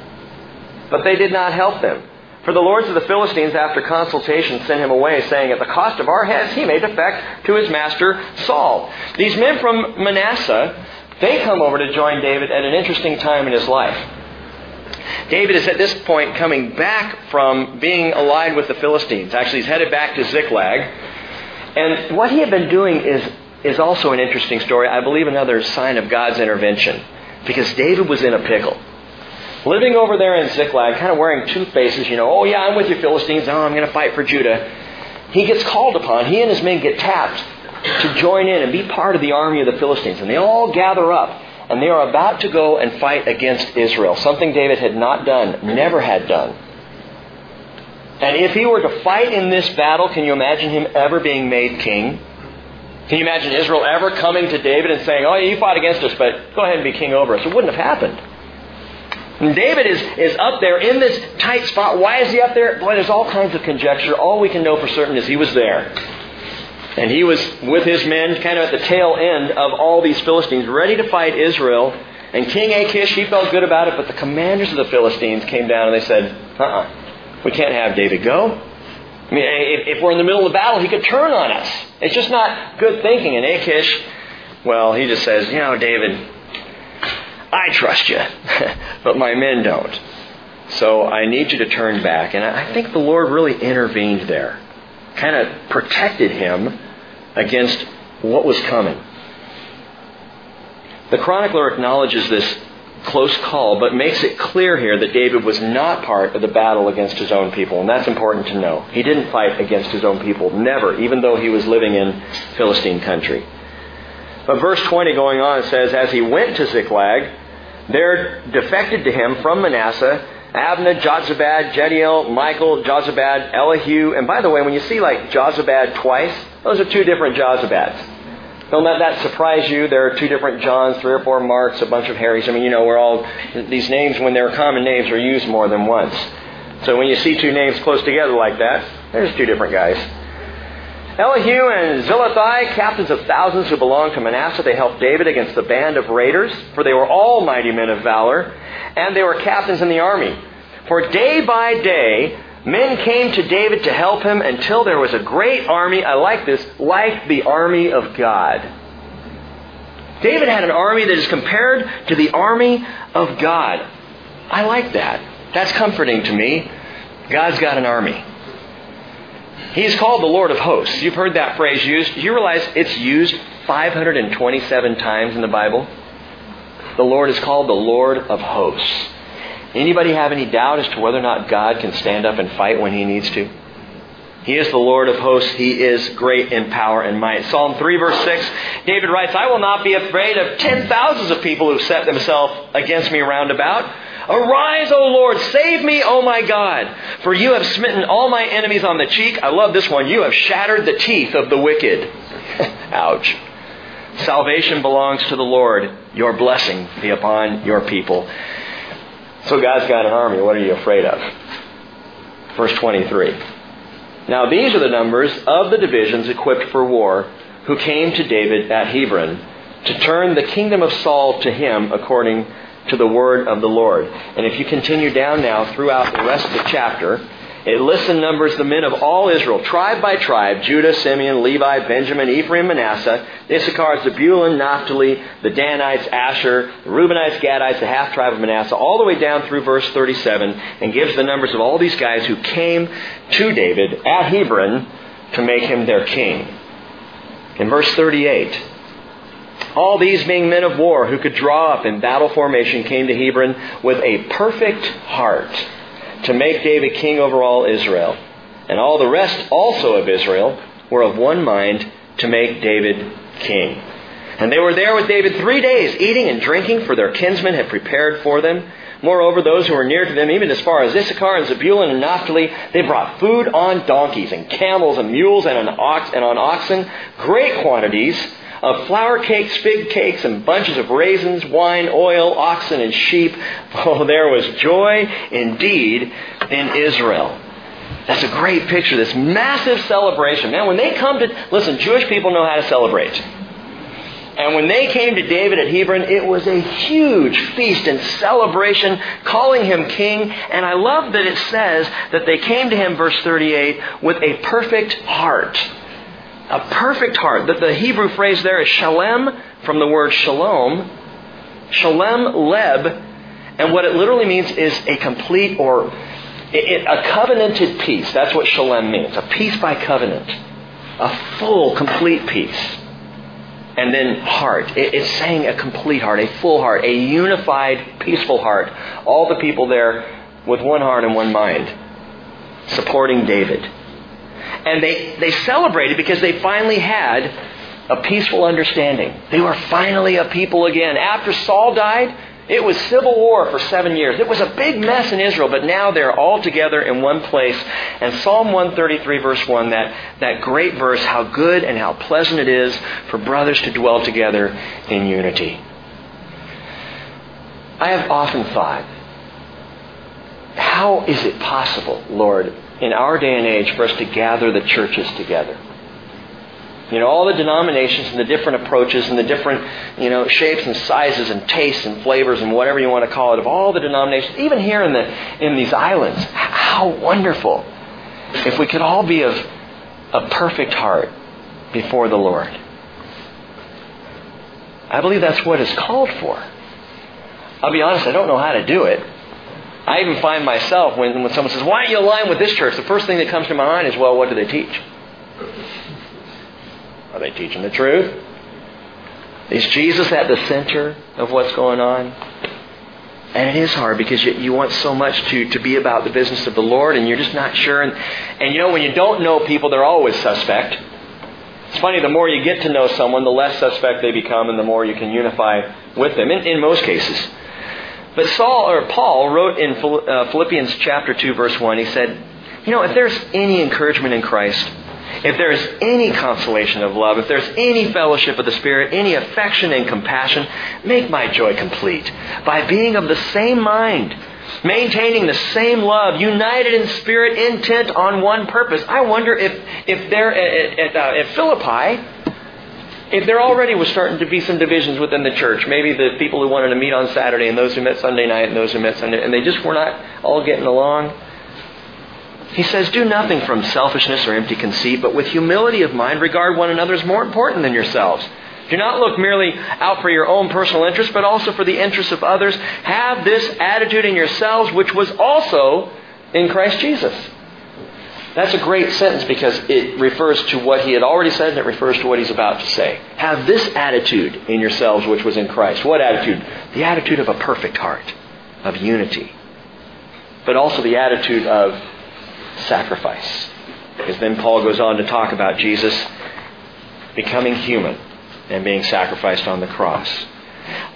But they did not help them. For the lords of the Philistines, after consultation, sent him away, saying, At the cost of our heads, he may defect to his master Saul. These men from Manasseh they come over to join David at an interesting time in his life. David is at this point coming back from being allied with the Philistines. Actually, he's headed back to Ziklag. And what he had been doing is, is also an interesting story. I believe another sign of God's intervention. Because David was in a pickle. Living over there in Ziklag, kind of wearing two faces, you know, oh yeah, I'm with you Philistines, oh, I'm going to fight for Judah. He gets called upon. He and his men get tapped to join in and be part of the army of the Philistines. And they all gather up, and they are about to go and fight against Israel, something David had not done, never had done. And if he were to fight in this battle, can you imagine him ever being made king? Can you imagine Israel ever coming to David and saying, Oh, you fought against us, but go ahead and be king over us? It wouldn't have happened. And David is, is up there in this tight spot. Why is he up there? Boy, there's all kinds of conjecture. All we can know for certain is he was there. And he was with his men kind of at the tail end of all these Philistines, ready to fight Israel. And King Achish, he felt good about it, but the commanders of the Philistines came down and they said, uh uh-uh, uh we can't have David go. I mean, if, if we're in the middle of the battle, he could turn on us. It's just not good thinking. And Achish, well, he just says, you know, David, I trust you, [LAUGHS] but my men don't. So I need you to turn back. And I think the Lord really intervened there, kind of protected him against what was coming. The chronicler acknowledges this close call, but makes it clear here that David was not part of the battle against his own people, and that's important to know. He didn't fight against his own people, never, even though he was living in Philistine country. But verse 20 going on says, As he went to Ziklag, there defected to him from Manasseh Adnah, Jozabad, Jediel, Michael, Jozabad, Elihu. And by the way, when you see like Jozabad twice, those are two different Jozabads. Don't let that surprise you. There are two different Johns, three or four Marks, a bunch of Harrys. I mean, you know, we're all, these names, when they're common names, are used more than once. So when you see two names close together like that, there's two different guys. Elihu and Zillethai, captains of thousands who belonged to Manasseh, they helped David against the band of raiders, for they were all mighty men of valor, and they were captains in the army. For day by day, Men came to David to help him until there was a great army. I like this, like the army of God. David had an army that is compared to the army of God. I like that. That's comforting to me. God's got an army. He's called the Lord of hosts. You've heard that phrase used. Do you realize it's used 527 times in the Bible? The Lord is called the Lord of hosts. Anybody have any doubt as to whether or not God can stand up and fight when he needs to? He is the Lord of hosts. He is great in power and might. Psalm 3 verse 6, David writes, I will not be afraid of ten thousands of people who set themselves against me round about. Arise, O Lord, save me, O my God, for you have smitten all my enemies on the cheek. I love this one. You have shattered the teeth of the wicked. [LAUGHS] Ouch. Salvation belongs to the Lord. Your blessing be upon your people. So God's got an army. What are you afraid of? Verse 23. Now these are the numbers of the divisions equipped for war who came to David at Hebron to turn the kingdom of Saul to him according to the word of the Lord. And if you continue down now throughout the rest of the chapter, it lists and numbers the men of all Israel, tribe by tribe Judah, Simeon, Levi, Benjamin, Ephraim, Manasseh, Issachar, Zebulun, Naphtali, the Danites, Asher, the Reubenites, Gadites, the half tribe of Manasseh, all the way down through verse 37, and gives the numbers of all these guys who came to David at Hebron to make him their king. In verse 38, all these being men of war who could draw up in battle formation came to Hebron with a perfect heart to make David king over all Israel. And all the rest also of Israel were of one mind to make David king. And they were there with David three days, eating and drinking, for their kinsmen had prepared for them. Moreover, those who were near to them, even as far as Issachar and Zebulun and Naphtali, they brought food on donkeys and camels and mules and on, ox- and on oxen, great quantities of flour cakes, fig cakes, and bunches of raisins, wine, oil, oxen, and sheep. [LAUGHS] Oh, there was joy indeed in Israel. That's a great picture, this massive celebration. Man, when they come to, listen, Jewish people know how to celebrate. And when they came to David at Hebron, it was a huge feast and celebration, calling him king. And I love that it says that they came to him, verse 38, with a perfect heart. A perfect heart. The, the Hebrew phrase there is shalem, from the word shalom. Shalem leb. And what it literally means is a complete or a covenanted peace. That's what shalem means. A peace by covenant. A full, complete peace. And then heart. It's saying a complete heart, a full heart, a unified, peaceful heart. All the people there with one heart and one mind, supporting David. And they, they celebrated because they finally had a peaceful understanding. They were finally a people again. After Saul died, it was civil war for seven years. It was a big mess in Israel, but now they're all together in one place. And Psalm 133, verse 1, that, that great verse, how good and how pleasant it is for brothers to dwell together in unity. I have often thought, how is it possible, Lord, in our day and age for us to gather the churches together. You know, all the denominations and the different approaches and the different, you know, shapes and sizes and tastes and flavors and whatever you want to call it of all the denominations, even here in the in these islands. How wonderful if we could all be of a perfect heart before the Lord. I believe that's what is called for. I'll be honest, I don't know how to do it. I even find myself when, when someone says, Why aren't you align with this church? The first thing that comes to my mind is, Well, what do they teach? Are they teaching the truth? Is Jesus at the center of what's going on? And it is hard because you, you want so much to, to be about the business of the Lord and you're just not sure. And, and you know, when you don't know people, they're always suspect. It's funny, the more you get to know someone, the less suspect they become and the more you can unify with them, in, in most cases. But Saul, or Paul, wrote in uh, Philippians chapter 2, verse 1, he said, You know, if there's any encouragement in Christ, if there's any consolation of love, if there's any fellowship of the Spirit, any affection and compassion, make my joy complete by being of the same mind, maintaining the same love, united in spirit, intent on one purpose. I wonder if, if there at, at, uh, at Philippi, if there already was starting to be some divisions within the church, maybe the people who wanted to meet on Saturday and those who met Sunday night and those who met Sunday, and they just were not all getting along. He says, Do nothing from selfishness or empty conceit, but with humility of mind regard one another as more important than yourselves. Do not look merely out for your own personal interest, but also for the interests of others. Have this attitude in yourselves, which was also in Christ Jesus. That's a great sentence because it refers to what he had already said and it refers to what he's about to say. Have this attitude in yourselves, which was in Christ. What attitude? The attitude of a perfect heart, of unity, but also the attitude of sacrifice. Because then Paul goes on to talk about Jesus becoming human and being sacrificed on the cross.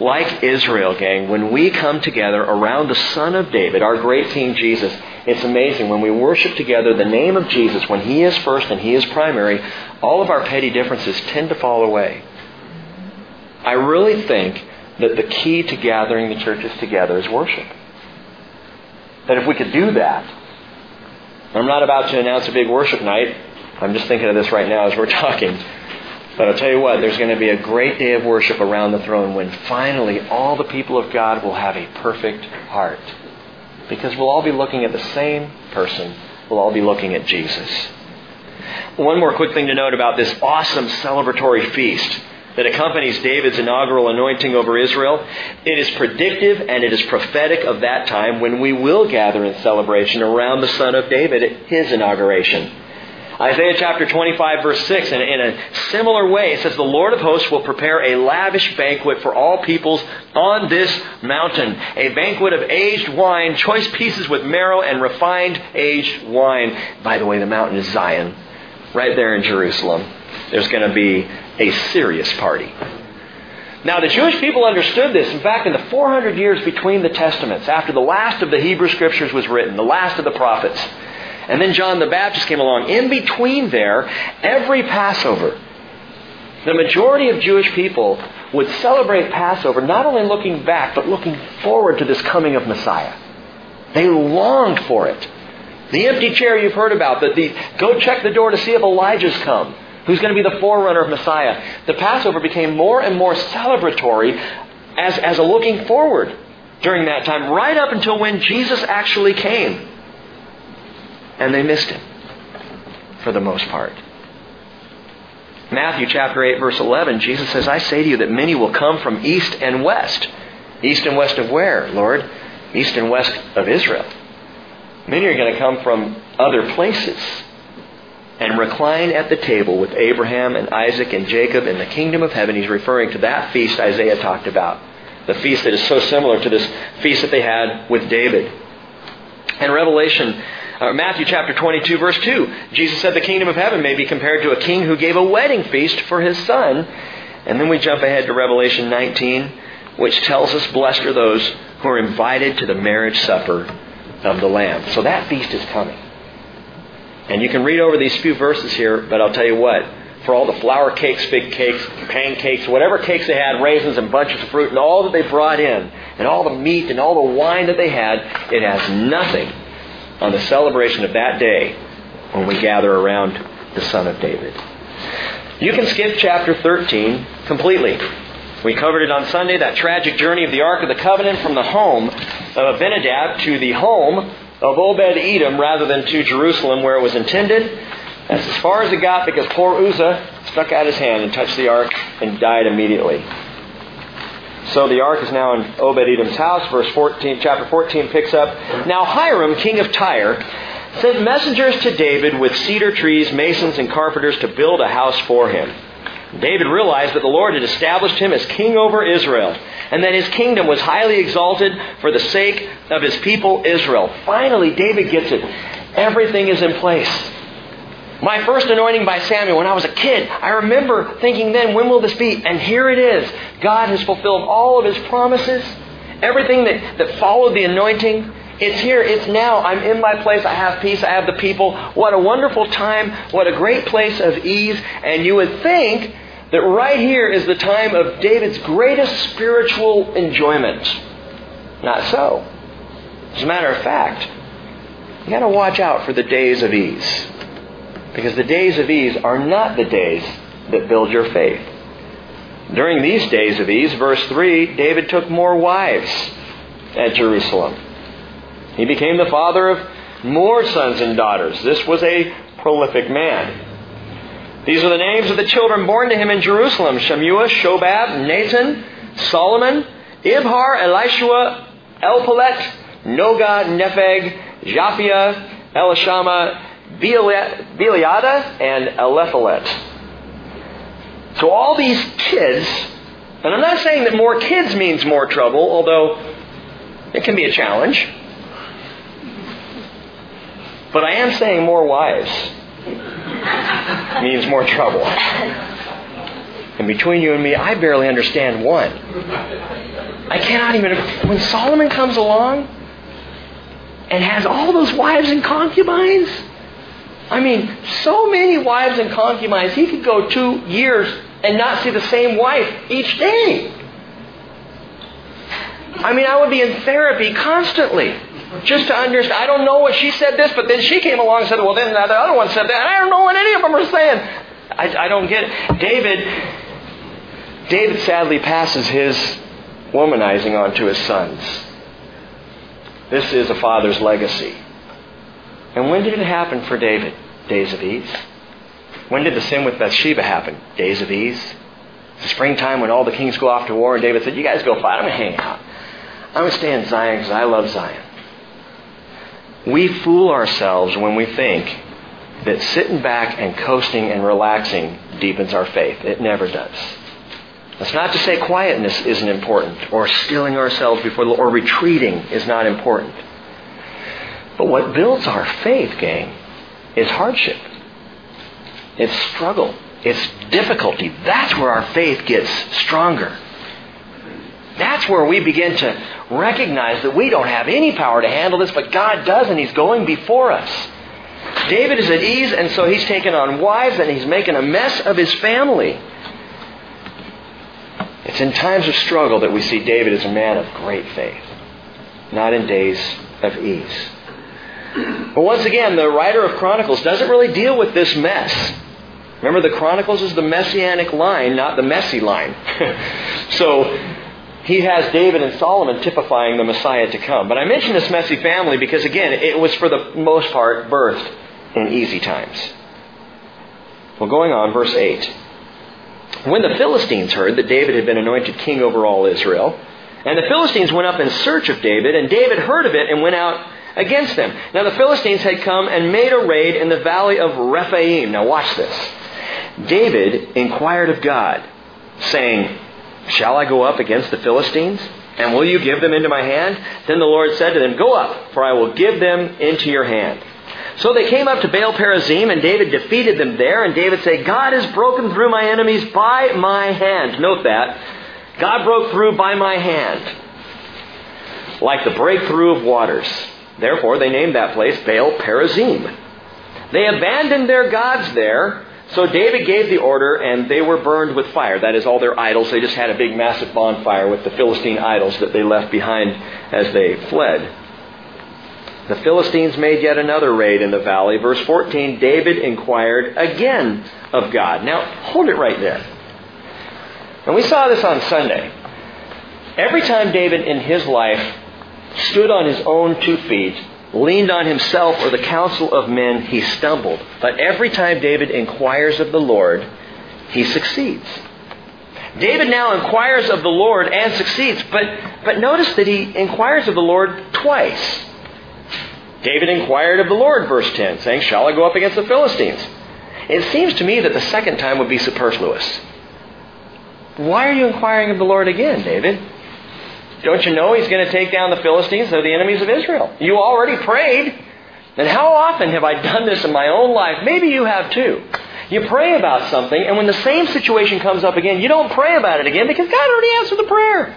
Like Israel, gang, when we come together around the Son of David, our great King Jesus, it's amazing. When we worship together the name of Jesus, when He is first and He is primary, all of our petty differences tend to fall away. I really think that the key to gathering the churches together is worship. That if we could do that, I'm not about to announce a big worship night. I'm just thinking of this right now as we're [LAUGHS] talking. But I'll tell you what, there's going to be a great day of worship around the throne when finally all the people of God will have a perfect heart. Because we'll all be looking at the same person. We'll all be looking at Jesus. One more quick thing to note about this awesome celebratory feast that accompanies David's inaugural anointing over Israel. It is predictive and it is prophetic of that time when we will gather in celebration around the Son of David at his inauguration. Isaiah chapter 25 verse 6, and in a similar way, it says, The Lord of hosts will prepare a lavish banquet for all peoples on this mountain. A banquet of aged wine, choice pieces with marrow and refined aged wine. By the way, the mountain is Zion, right there in Jerusalem. There's going to be a serious party. Now, the Jewish people understood this. In fact, in the 400 years between the Testaments, after the last of the Hebrew Scriptures was written, the last of the prophets, and then John the Baptist came along, in between there, every Passover, the majority of Jewish people would celebrate Passover not only looking back, but looking forward to this coming of Messiah. They longed for it. The empty chair you've heard about, that the go check the door to see if Elijah's come who's going to be the forerunner of Messiah. The Passover became more and more celebratory as, as a looking forward during that time, right up until when Jesus actually came. And they missed him for the most part. Matthew chapter 8 verse 11, Jesus says, I say to you that many will come from east and west. East and west of where, Lord? East and west of Israel. Many are going to come from other places and recline at the table with Abraham and Isaac and Jacob in the kingdom of heaven. He's referring to that feast Isaiah talked about. The feast that is so similar to this feast that they had with David. And Revelation, uh, Matthew chapter 22, verse 2, Jesus said the kingdom of heaven may be compared to a king who gave a wedding feast for his son. And then we jump ahead to Revelation 19, which tells us, Blessed are those who are invited to the marriage supper of the Lamb. So that feast is coming. And you can read over these few verses here, but I'll tell you what. For all the flour cakes, fig cakes, pancakes, whatever cakes they had, raisins and bunches of fruit, and all that they brought in, and all the meat and all the wine that they had, it has nothing on the celebration of that day when we gather around the Son of David. You can skip chapter 13 completely. We covered it on Sunday, that tragic journey of the Ark of the Covenant from the home of Abinadab to the home of Obed Edom rather than to Jerusalem where it was intended. That's as far as it got because poor Uzzah stuck out his hand and touched the ark and died immediately. So the ark is now in Obed Edom's house. Verse 14, chapter 14 picks up. Now Hiram, king of Tyre, sent messengers to David with cedar trees, masons, and carpenters to build a house for him. David realized that the Lord had established him as king over Israel, and that his kingdom was highly exalted for the sake of his people Israel. Finally, David gets it. Everything is in place. My first anointing by Samuel when I was a kid, I remember thinking then, when will this be? And here it is. God has fulfilled all of his promises. Everything that, that followed the anointing, it's here, it's now. I'm in my place. I have peace. I have the people. What a wonderful time. What a great place of ease. And you would think that right here is the time of David's greatest spiritual enjoyment. Not so. As a matter of fact, you got to watch out for the days of ease. Because the days of ease are not the days that build your faith. During these days of ease, verse 3, David took more wives at Jerusalem. He became the father of more sons and daughters. This was a prolific man. These are the names of the children born to him in Jerusalem Shammua, Shobab, Nathan, Solomon, Ibhar, Elishua, Elpelet, Nogah, Nepheg, Japhia, Elishama, Beeliada, and Eliphelet. So all these kids, and I'm not saying that more kids means more trouble, although it can be a challenge. But I am saying more wives [LAUGHS] means more trouble. And between you and me, I barely understand one. I cannot even. When Solomon comes along and has all those wives and concubines, I mean, so many wives and concubines, he could go two years and not see the same wife each day. I mean, I would be in therapy constantly just to understand. I don't know what she said this, but then she came along and said, well, then the other one said that. And I don't know what any of them are saying. I, I don't get it. David, David sadly passes his womanizing on to his sons. This is a father's legacy. And when did it happen for David? Days of ease. When did the sin with Bathsheba happen? Days of ease. The springtime when all the kings go off to war and David said, You guys go fight. I'm going to hang out. I'm going to stay in Zion because I love Zion. We fool ourselves when we think that sitting back and coasting and relaxing deepens our faith. It never does. That's not to say quietness isn't important, or stilling ourselves before the Lord, or retreating is not important. But what builds our faith, gang, is hardship. It's struggle. It's difficulty. That's where our faith gets stronger. That's where we begin to recognize that we don't have any power to handle this, but God does, and He's going before us. David is at ease, and so he's taken on wives, and he's making a mess of his family. It's in times of struggle that we see David as a man of great faith, not in days of ease. But once again, the writer of Chronicles doesn't really deal with this mess. Remember, the Chronicles is the messianic line, not the messy line. [LAUGHS] so he has David and Solomon typifying the Messiah to come. But I mention this messy family because, again, it was for the most part birthed in easy times. Well, going on, verse 8. When the Philistines heard that David had been anointed king over all Israel, and the Philistines went up in search of David, and David heard of it and went out against them. Now the Philistines had come and made a raid in the valley of Rephaim. Now watch this. David inquired of God, saying, Shall I go up against the Philistines? And will you give them into my hand? Then the Lord said to them, Go up, for I will give them into your hand. So they came up to Baal Perazim, and David defeated them there. And David said, God has broken through my enemies by my hand. Note that. God broke through by my hand, like the breakthrough of waters. Therefore, they named that place Baal Perazim. They abandoned their gods there, so David gave the order, and they were burned with fire. That is, all their idols. They just had a big, massive bonfire with the Philistine idols that they left behind as they fled. The Philistines made yet another raid in the valley. Verse 14 David inquired again of God. Now, hold it right there. And we saw this on Sunday. Every time David in his life stood on his own two feet, leaned on himself or the counsel of men, he stumbled. But every time David inquires of the Lord, he succeeds. David now inquires of the Lord and succeeds, but, but notice that he inquires of the Lord twice. David inquired of the Lord, verse 10, saying, Shall I go up against the Philistines? It seems to me that the second time would be superfluous. Why are you inquiring of the Lord again, David? Don't you know he's going to take down the Philistines? They're the enemies of Israel. You already prayed. And how often have I done this in my own life? Maybe you have too. You pray about something, and when the same situation comes up again, you don't pray about it again because God already answered the prayer.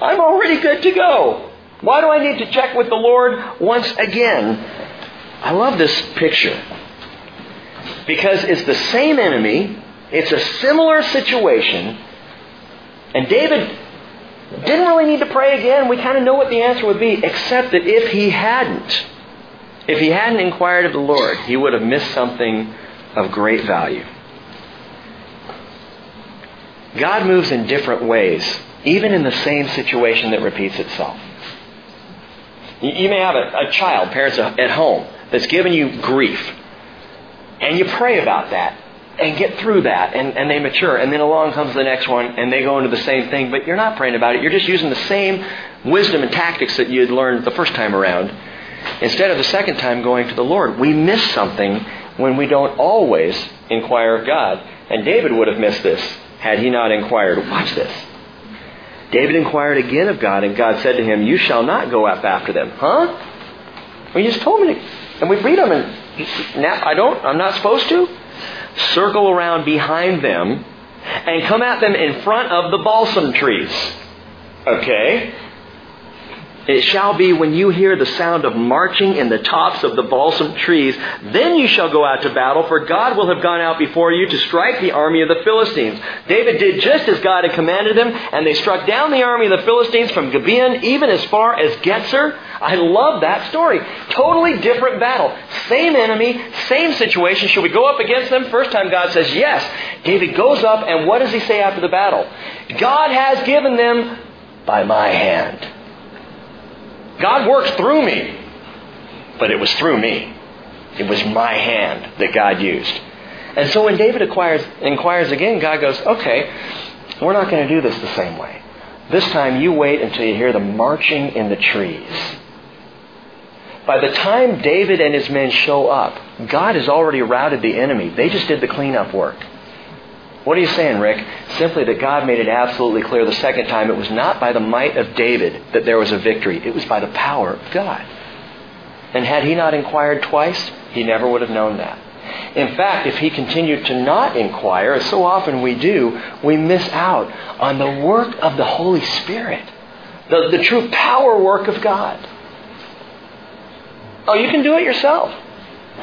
I'm already good to go. Why do I need to check with the Lord once again? I love this picture because it's the same enemy, it's a similar situation, and David didn't really need to pray again. We kind of know what the answer would be, except that if he hadn't, if he hadn't inquired of the Lord, he would have missed something of great value. God moves in different ways, even in the same situation that repeats itself. You may have a, a child, parents at home, that's given you grief. And you pray about that and get through that and, and they mature. And then along comes the next one and they go into the same thing, but you're not praying about it. You're just using the same wisdom and tactics that you had learned the first time around. Instead of the second time going to the Lord, we miss something when we don't always inquire of God. And David would have missed this had he not inquired. Watch this. David inquired again of God, and God said to him, You shall not go up after them. Huh? Well, you just told me to. And we read them, and now I don't, I'm not supposed to? Circle around behind them and come at them in front of the balsam trees. Okay? It shall be when you hear the sound of marching in the tops of the balsam trees, then you shall go out to battle, for God will have gone out before you to strike the army of the Philistines. David did just as God had commanded him, and they struck down the army of the Philistines from Gibeon even as far as Gezer. I love that story. Totally different battle. Same enemy, same situation. Should we go up against them? First time God says yes. David goes up, and what does he say after the battle? God has given them by my hand. God works through me, but it was through me. It was my hand that God used. And so when David acquires, inquires again, God goes, okay, we're not going to do this the same way. This time you wait until you hear the marching in the trees. By the time David and his men show up, God has already routed the enemy. They just did the cleanup work. What are you saying, Rick? Simply that God made it absolutely clear the second time it was not by the might of David that there was a victory. It was by the power of God. And had he not inquired twice, he never would have known that. In fact, if he continued to not inquire, as so often we do, we miss out on the work of the Holy Spirit, the, the true power work of God. Oh, you can do it yourself.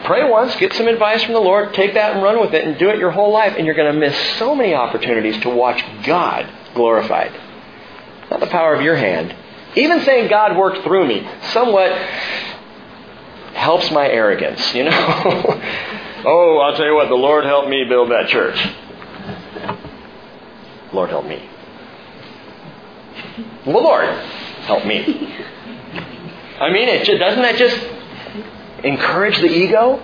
Pray once, get some advice from the Lord, take that and run with it, and do it your whole life, and you're going to miss so many opportunities to watch God glorified. Not the power of your hand. Even saying God worked through me somewhat helps my arrogance, you know? [LAUGHS] oh, I'll tell you what, the Lord helped me build that church. Lord help me. Well, Lord, help me. [LAUGHS] I mean, it doesn't that just encourage the ego,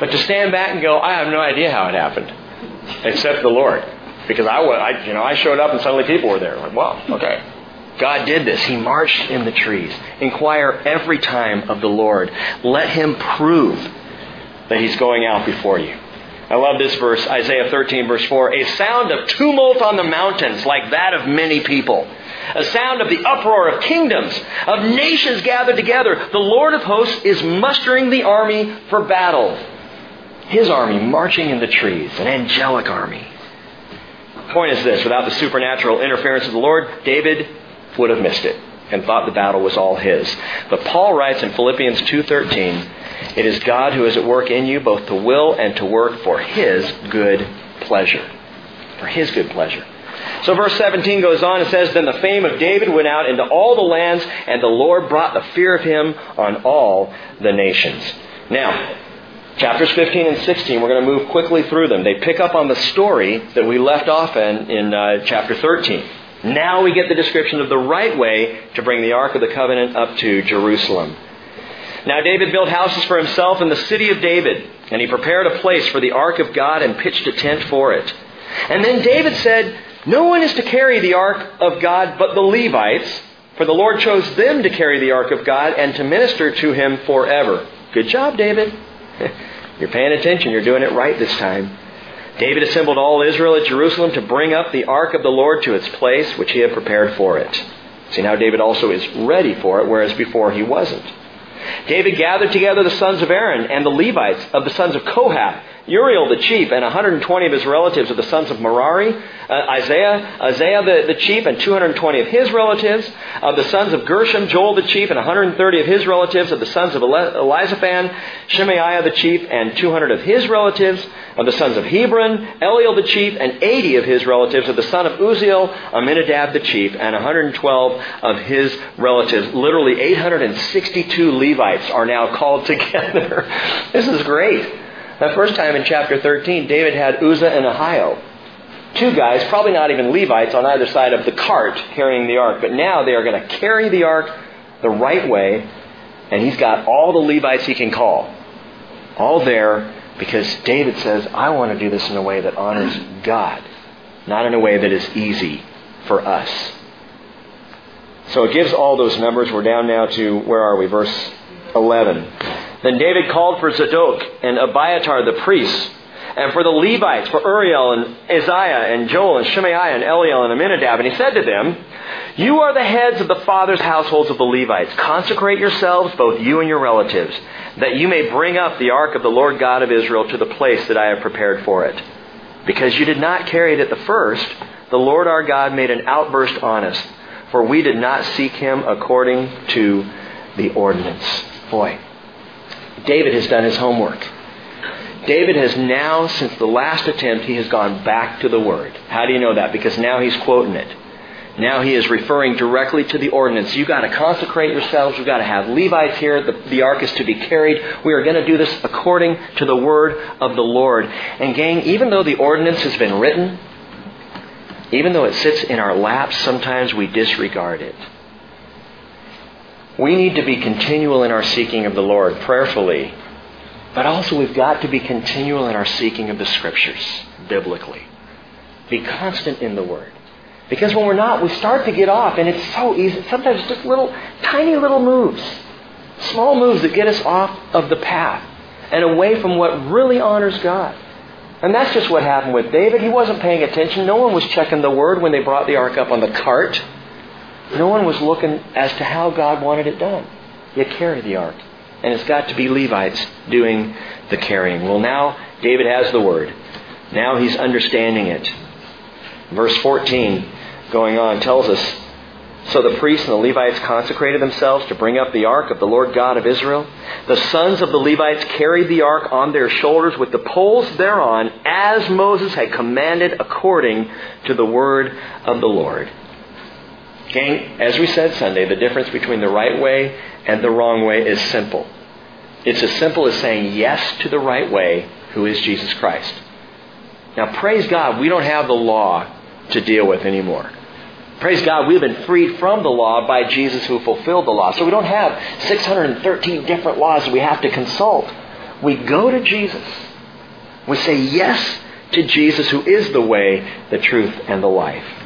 but to stand back and go, I have no idea how it happened, except the Lord. Because I, I, you know, I showed up and suddenly people were there. Like, wow, okay. God did this. He marched in the trees. Inquire every time of the Lord. Let Him prove that He's going out before you. I love this verse, Isaiah 13, verse 4. A sound of tumult on the mountains, like that of many people a sound of the uproar of kingdoms, of nations gathered together. The Lord of hosts is mustering the army for battle. His army marching in the trees, an angelic army. Point is this without the supernatural interference of the Lord, David would have missed it and thought the battle was all his. But Paul writes in Philippians 2:13, "It is God who is at work in you both to will and to work for his good pleasure." For his good pleasure. So verse 17 goes on and says, Then the fame of David went out into all the lands, and the Lord brought the fear of him on all the nations. Now, chapters 15 and 16, we're going to move quickly through them. They pick up on the story that we left off in in uh, chapter 13. Now we get the description of the right way to bring the Ark of the Covenant up to Jerusalem. Now David built houses for himself in the city of David, and he prepared a place for the Ark of God and pitched a tent for it. And then David said, no one is to carry the ark of God but the Levites, for the Lord chose them to carry the ark of God and to minister to him forever. Good job, David. [LAUGHS] You're paying attention. You're doing it right this time. David assembled all Israel at Jerusalem to bring up the ark of the Lord to its place, which he had prepared for it. See, now David also is ready for it, whereas before he wasn't. David gathered together the sons of Aaron and the Levites of the sons of Kohath Uriel the chief and 120 of his relatives of the sons of Merari, uh, Asaiah, Asaiah the, the chief and 220 of his relatives, of the sons of Gershom, Joel the chief and 130 of his relatives, of the sons of Elizaphan, Shemaiah the chief and 200 of his relatives, of the sons of Hebron, Eliel the chief and 80 of his relatives, of the son of Uzziel, Amminadab the chief and 112 of his relatives. Literally 862 Levites are now called [LAUGHS] together. this is great. The first time in chapter 13, David had Uzzah and Ahio. Two guys, probably not even Levites, on either side of the cart carrying the ark. But now they are going to carry the ark the right way, and he's got all the Levites he can call. All there because David says, I want to do this in a way that honors God, not in a way that is easy for us. So it gives all those numbers. We're down now to, where are we? Verse 11. Then David called for Zadok and Abiathar the priests, and for the Levites, for Uriel and Asaiah and Joel and Shemaiah and Eliel and Amminadab. And he said to them, You are the heads of the fathers' households of the Levites. Consecrate yourselves, both you and your relatives, that you may bring up the ark of the Lord God of Israel to the place that I have prepared for it. Because you did not carry it at the first, the Lord our God made an outburst on us, for we did not seek him according to the ordinance. Boy, David has done his homework. David has now, since the last attempt, he has gone back to the Word. How do you know that? Because now he's quoting it. Now he is referring directly to the ordinance. You've got to consecrate yourselves. You've got to have Levites here. The, the ark is to be carried. We are going to do this according to the word of the Lord. And gang, even though the ordinance has been written, even though it sits in our laps, sometimes we disregard it. We need to be continual in our seeking of the Lord prayerfully, but also we've got to be continual in our seeking of the Scriptures biblically. Be constant in the Word. Because when we're not, we start to get off, and it's so easy. Sometimes just little, tiny little moves, small moves that get us off of the path and away from what really honors God. And that's just what happened with David. He wasn't paying attention. No one was checking the Word when they brought the ark up on the cart. No one was looking as to how God wanted it done. You carry the ark. And it's got to be Levites doing the carrying. Well, now David has the word. Now he's understanding it. Verse 14, going on, tells us So the priests and the Levites consecrated themselves to bring up the ark of the Lord God of Israel. The sons of the Levites carried the ark on their shoulders with the poles thereon, as Moses had commanded according to the word of the Lord. Gang, as we said Sunday, the difference between the right way and the wrong way is simple. It's as simple as saying yes to the right way, who is Jesus Christ. Now, praise God, we don't have the law to deal with anymore. Praise God, we've been freed from the law by Jesus who fulfilled the law. So we don't have 613 different laws we have to consult. We go to Jesus. We say yes to Jesus who is the way, the truth, and the life.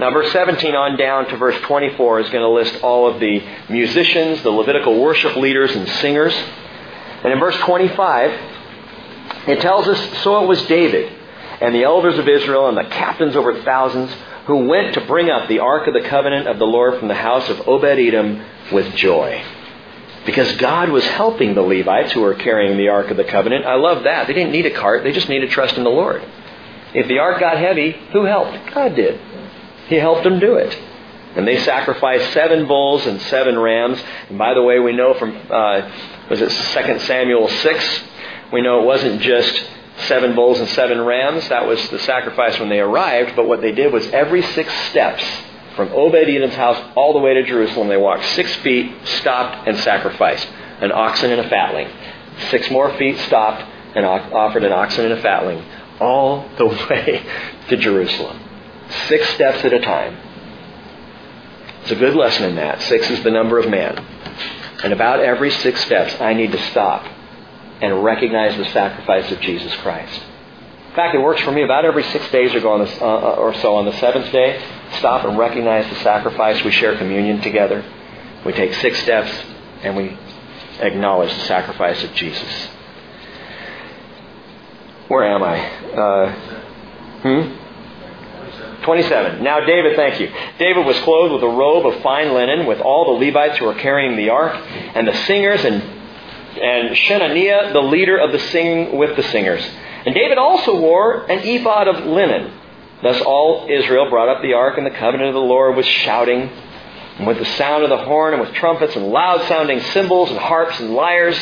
Now, verse 17 on down to verse 24 is going to list all of the musicians, the Levitical worship leaders, and singers. And in verse 25, it tells us So it was David and the elders of Israel and the captains over thousands who went to bring up the ark of the covenant of the Lord from the house of Obed Edom with joy. Because God was helping the Levites who were carrying the ark of the covenant. I love that. They didn't need a cart, they just needed trust in the Lord. If the ark got heavy, who helped? God did. He helped them do it. And they sacrificed seven bulls and seven rams. And by the way, we know from, uh, was it 2 Samuel 6? We know it wasn't just seven bulls and seven rams. That was the sacrifice when they arrived. But what they did was every six steps from Obed Edom's house all the way to Jerusalem, they walked six feet, stopped, and sacrificed an oxen and a fatling. Six more feet, stopped, and offered an oxen and a fatling all the [LAUGHS] way to Jerusalem. Six steps at a time. It's a good lesson in that. Six is the number of man. And about every six steps, I need to stop and recognize the sacrifice of Jesus Christ. In fact, it works for me about every six days or, uh, uh, so. On the seventh day, stop and recognize the sacrifice. We share communion together. We take six steps and we acknowledge the sacrifice of Jesus. Where am I? Uh, hmm? 27. Now David, thank you. David was clothed with a robe of fine linen with all the Levites who were carrying the ark and the singers and, and Shenaniah, the leader of the singing with the singers. And David also wore an ephod of linen. Thus all Israel brought up the ark and the covenant of the Lord with shouting and with the sound of the horn and with trumpets and loud sounding cymbals and harps and lyres.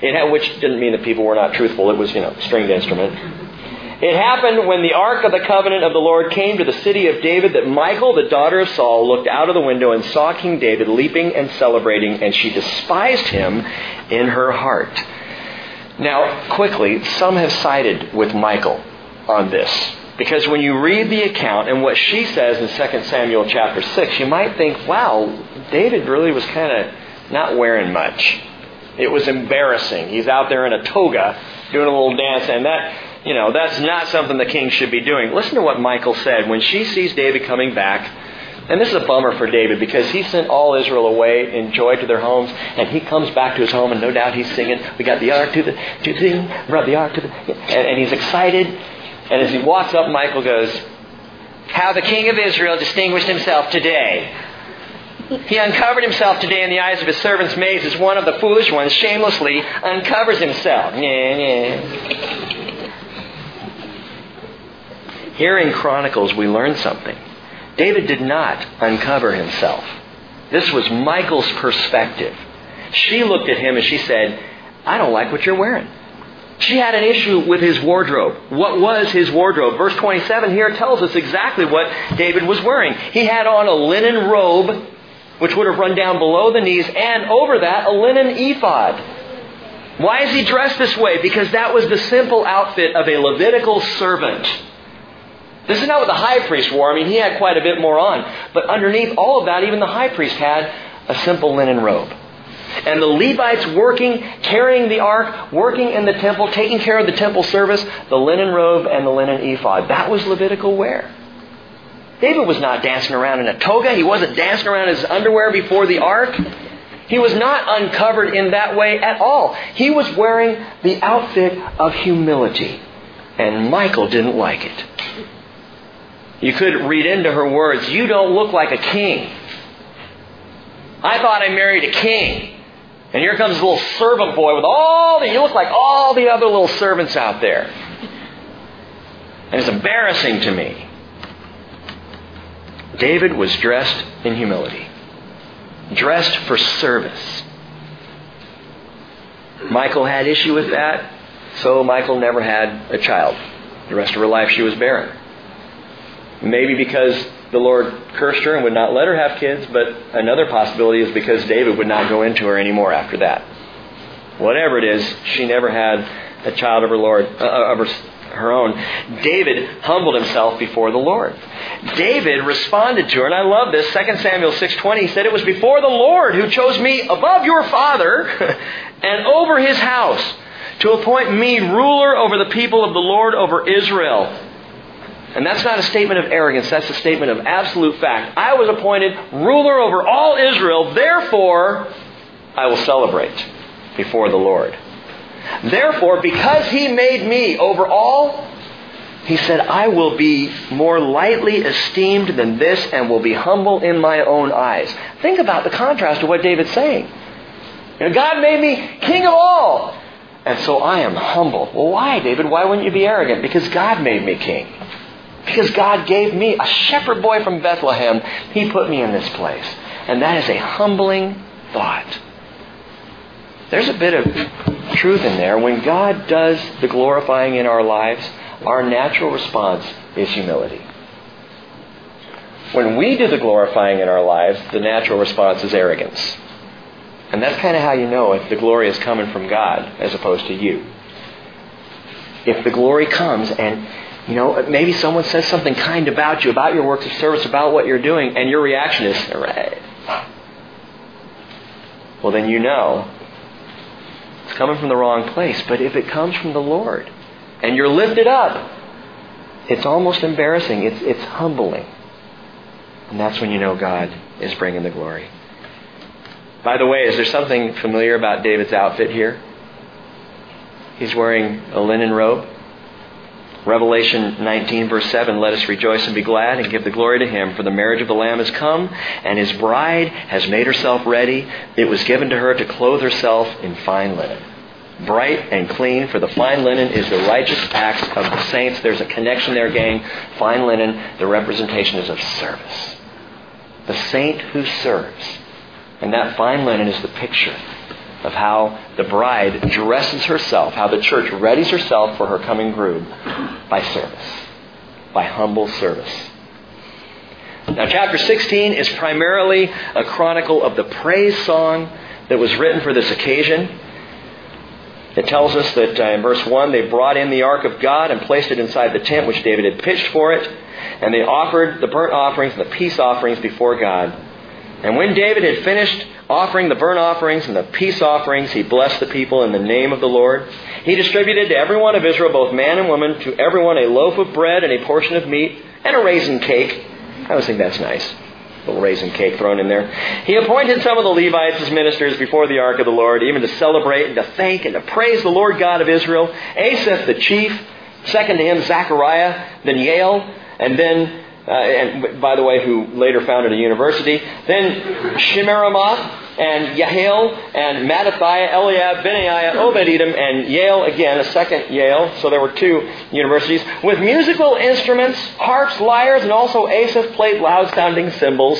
Had, which didn't mean that people were not truthful. It was, you know, stringed instrument. It happened when the ark of the covenant of the Lord came to the city of David that Michal, the daughter of Saul, looked out of the window and saw King David leaping and celebrating, and she despised him in her heart. Now, quickly, some have sided with Michal on this. Because when you read the account and what she says in 2 Samuel chapter 6, you might think, wow, David really was kind of not wearing much. It was embarrassing. He's out there in a toga doing a little dance, and that you know, that's not something the king should be doing. Listen to what Michal said. When she sees David coming back, and this is a bummer for David because he sent all Israel away in joy to their homes, and he comes back to his home, and no doubt he's singing, "We got the ark to the to the brought the ark to the," and, and he's excited. And as he walks up, Michal goes, "How the king of Israel distinguished himself today." He uncovered himself today in the eyes of his servants' maids as one of the foolish ones shamelessly uncovers himself. Here in Chronicles, we learn something. David did not uncover himself. This was Michal's perspective. She looked at him and she said, I don't like what you're wearing. She had an issue with his wardrobe. What was his wardrobe? Verse 27 here tells us exactly what David was wearing. He had on a linen robe, which would have run down below the knees, and over that, a linen ephod. Why is he dressed this way? Because that was the simple outfit of a Levitical servant. This is not what the high priest wore. I mean, he had quite a bit more on. But underneath all of that, even the high priest had a simple linen robe. And the Levites working, carrying the ark, working in the temple, taking care of the temple service, the linen robe and the linen ephod. That was Levitical wear. David was not dancing around in a toga. He wasn't dancing around in his underwear before the ark. He was not uncovered in that way at all. He was wearing the outfit of humility. And Michal didn't like it. You could read into her words, You don't look like a king. I thought I married a king. And here comes this little servant boy with all the, you look like all the other little servants out there. And it's embarrassing to me. David was dressed in humility, dressed for service. Michal had issue with that, so Michal never had a child. The rest of her life she was barren. Maybe because the Lord cursed her and would not let her have kids, but another possibility is because David would not go into her anymore after that. Whatever it is, she never had a child of her Lord uh, of her, her own. David humbled himself before the Lord. David responded to her, and I love this. 2 Samuel 6:20 he said, "It was before the Lord who chose me above your father [LAUGHS] and over his house to appoint me ruler over the people of the Lord over Israel." And that's not a statement of arrogance, that's a statement of absolute fact. I was appointed ruler over all Israel, therefore I will celebrate before the Lord. Therefore, because he made me over all, he said, I will be more lightly esteemed than this and will be humble in my own eyes. Think about the contrast of what David's saying. You know, God made me king of all. And so I am humble. Well, why, David? Why wouldn't you be arrogant? Because God made me king. Because God gave me a shepherd boy from Bethlehem. He put me in this place. And that is a humbling thought. There's a bit of truth in there. When God does the glorifying in our lives, our natural response is humility. When we do the glorifying in our lives, the natural response is arrogance. And that's kind of how you know if the glory is coming from God as opposed to you. If the glory comes and you know, maybe someone says something kind about you, about your works of service, about what you're doing, and your reaction is, right. Well, then you know it's coming from the wrong place. But if it comes from the Lord and you're lifted up, it's almost embarrassing. It's, it's humbling. And that's when you know God is bringing the glory. By the way, is there something familiar about David's outfit here? He's wearing a linen robe. Revelation 19 verse 7, let us rejoice and be glad and give the glory to him, for the marriage of the Lamb has come, and his bride has made herself ready. It was given to her to clothe herself in fine linen. Bright and clean, for the fine linen is the righteous acts of the saints. There's a connection there, gang. Fine linen, the representation is of service. The saint who serves. And that fine linen is the picture of how the bride dresses herself, how the church readies herself for her coming groom by service, by humble service. Now, chapter 16 is primarily a chronicle of the praise song that was written for this occasion. It tells us that uh, in verse 1 they brought in the ark of God and placed it inside the tent which David had pitched for it, and they offered the burnt offerings and the peace offerings before God. And when David had finished offering the burnt offerings and the peace offerings, he blessed the people in the name of the Lord. He distributed to every one of Israel, both man and woman, to everyone a loaf of bread and a portion of meat and a raisin cake. I always think that's nice. A little raisin cake thrown in there. He appointed some of the Levites as ministers before the ark of the Lord, even to celebrate and to thank and to praise the Lord God of Israel. Asaph the chief, second to him Zechariah, then Yale, and then uh, and by the way, who later founded a university. Then Shemiramoth and Yahiel and Mattathiah, Eliab, Benaiah, Obed-Edom, and Yale again, a second Yale. So there were two universities with musical instruments, harps, lyres, and also Asaph played loud-sounding cymbals.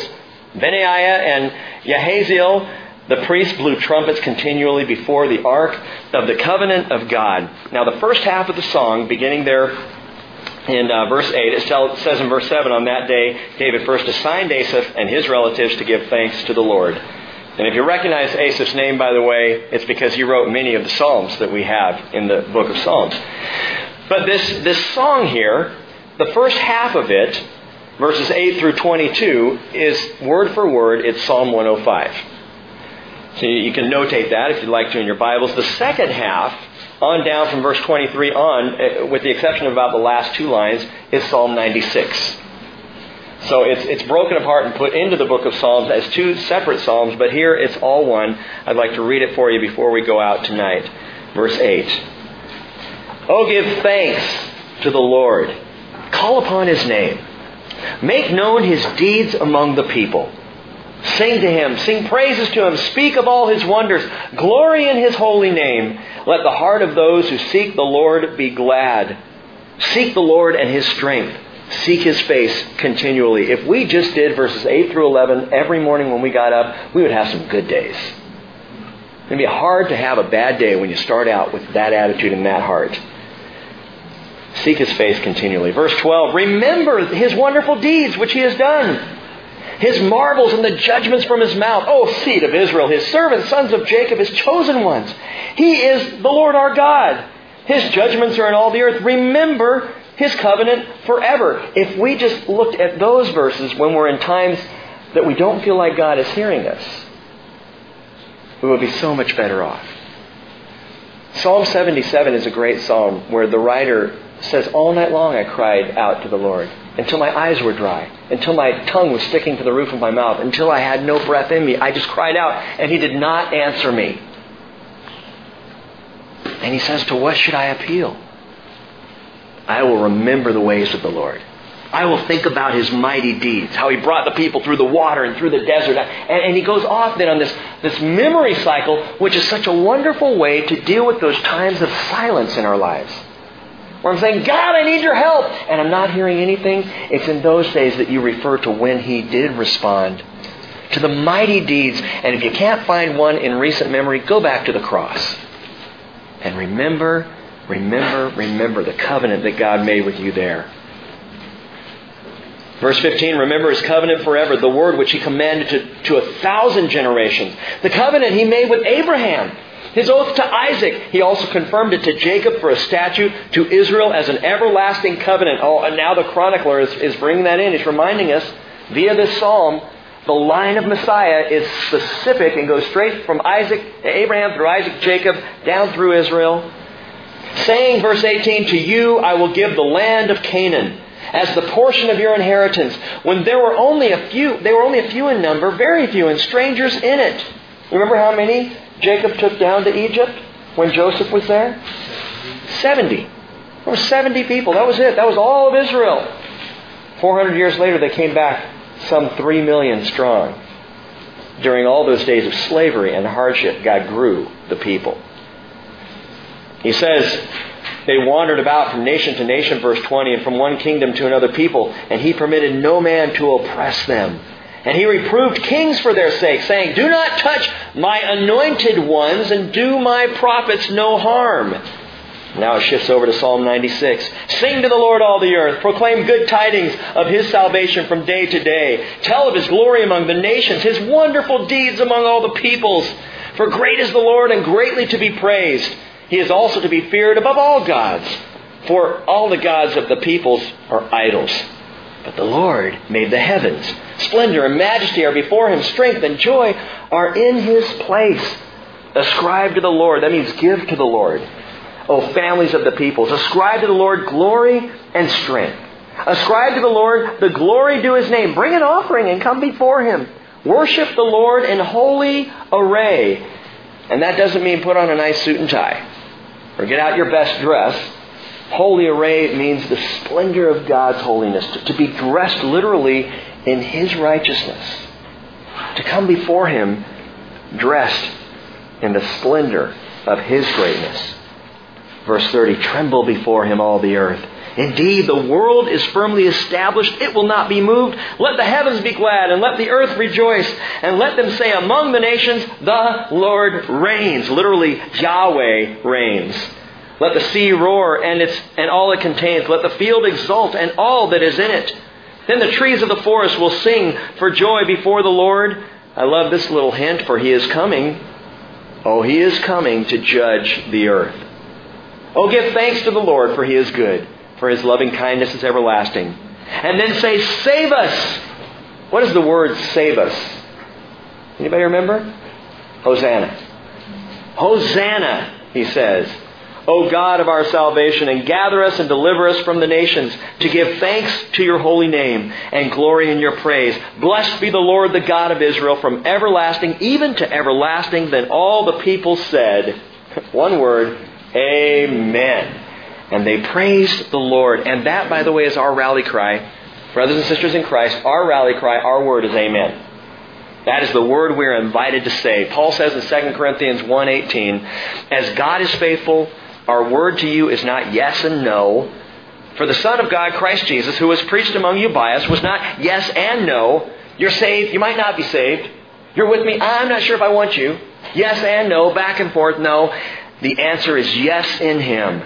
Benaiah and Yahaziel the priest blew trumpets continually before the ark of the covenant of God. Now, the first half of the song, beginning there in uh, verse 8, it says in verse 7, on that day, David first assigned Asaph and his relatives to give thanks to the Lord. And if you recognize Asaph's name, by the way, it's because he wrote many of the Psalms that we have in the book of Psalms. But this, this song here, the first half of it, verses 8 through 22, is word for word, it's Psalm 105. So you can notate that if you'd like to in your Bibles. The second half on down from verse 23 on, eh, with the exception of about the last two lines, is Psalm 96. So it's, it's broken apart and put into the book of Psalms as two separate Psalms, but here it's all one. I'd like to read it for you before we go out tonight. Verse 8. Oh, give thanks to the Lord. Call upon his name. Make known his deeds among the people. Sing to him, sing praises to him, speak of all his wonders, glory in his holy name. Let the heart of those who seek the Lord be glad. Seek the Lord and his strength. Seek his face continually. If we just did verses 8 through 11 every morning when we got up, we would have some good days. It'd be hard to have a bad day when you start out with that attitude and that heart. Seek his face continually. Verse 12 Remember his wonderful deeds which he has done his marvels and the judgments from his mouth. O seed of Israel, his servants, sons of Jacob, his chosen ones. He is the Lord our God. His judgments are in all the earth. Remember his covenant forever. If we just looked at those verses when we're in times that we don't feel like God is hearing us, we would be so much better off. Psalm 77 is a great psalm where the writer says, All night long I cried out to the Lord until my eyes were dry, until my tongue was sticking to the roof of my mouth, until I had no breath in me. I just cried out, and he did not answer me. And he says, To what should I appeal? I will remember the ways of the Lord. I will think about his mighty deeds, how he brought the people through the water and through the desert. And, and, he goes off then on this, this memory cycle, which is such a wonderful way to deal with those times of silence in our lives. Where I'm saying, God, I need your help, and I'm not hearing anything. It's in those days that you refer to when he did respond to the mighty deeds. And if you can't find one in recent memory, go back to the cross. And remember, remember, remember the covenant that God made with you there. Verse 15, remember his covenant forever, the word which he commanded to, to a thousand generations. The covenant he made with Abraham his oath to Isaac, he also confirmed it to Jacob for a statute, to Israel as an everlasting covenant. Oh, and now the chronicler is, is bringing that in. He's reminding us via this psalm the line of Messiah is specific and goes straight from Isaac to Abraham through Isaac, Jacob, down through Israel. Saying, verse 18, To you I will give the land of Canaan as the portion of your inheritance. When there were only a few, they were only a few in number, very few, and strangers in it. Remember how many Jacob took down to Egypt when Joseph was there? 70. There were 70 people. That was it. That was all of Israel. 400 years later, they came back some 3 million strong. During all those days of slavery and hardship, God grew the people. He says, they wandered about from nation to nation, verse 20, and from one kingdom to another people, and he permitted no man to oppress them. And he reproved kings for their sake, saying, Do not touch my anointed ones, and do my prophets no harm. Now it shifts over to Psalm 96. Sing to the Lord all the earth. Proclaim good tidings of his salvation from day to day. Tell of his glory among the nations, his wonderful deeds among all the peoples. For great is the Lord and greatly to be praised. He is also to be feared above all gods. For all the gods of the peoples are idols. But the Lord made the heavens. Splendor and majesty are before him. Strength and joy are in his place. Ascribe to the Lord. That means give to the Lord O families of the peoples. Ascribe to the Lord glory and strength. Ascribe to the Lord the glory due his name. Bring an offering and come before him. Worship the Lord in holy array. And that doesn't mean put on a nice suit and tie or get out your best dress. Holy array means the splendor of God's holiness, to, to be dressed literally in his righteousness. To come before him dressed in the splendor of his greatness. Verse 30 Tremble before him, all the earth. Indeed, the world is firmly established. It will not be moved. Let the heavens be glad, and let the earth rejoice. And let them say among the nations, The Lord reigns. Literally, Yahweh reigns. Let the sea roar and, its, and all it contains. Let the field exult and all that is in it. Then the trees of the forest will sing for joy before the Lord. I love this little hint, for he is coming. Oh, he is coming to judge the earth. Oh, give thanks to the Lord, for he is good, for his loving kindness is everlasting. And then say, Save us! What is the word save us? Anybody remember? Hosanna. Hosanna, he says. O God of our salvation, and gather us and deliver us from the nations, to give thanks to your holy name and glory in your praise. Blessed be the Lord, the God of Israel, from everlasting even to everlasting. Then all the people said, [LAUGHS] one word, Amen. And they praised the Lord. And that, by the way, is our rally cry. Brothers and sisters in Christ, our rally cry, our word is Amen. That is the word we're invited to say. Paul says in 2 Corinthians 1.18, As God is faithful, our word to you is not yes and no. For the Son of God, Christ Jesus, who was preached among you by us, was not yes and no. You're saved, you might not be saved. You're with me, I'm not sure if I want you. Yes and no, back and forth, no. The answer is yes in Him.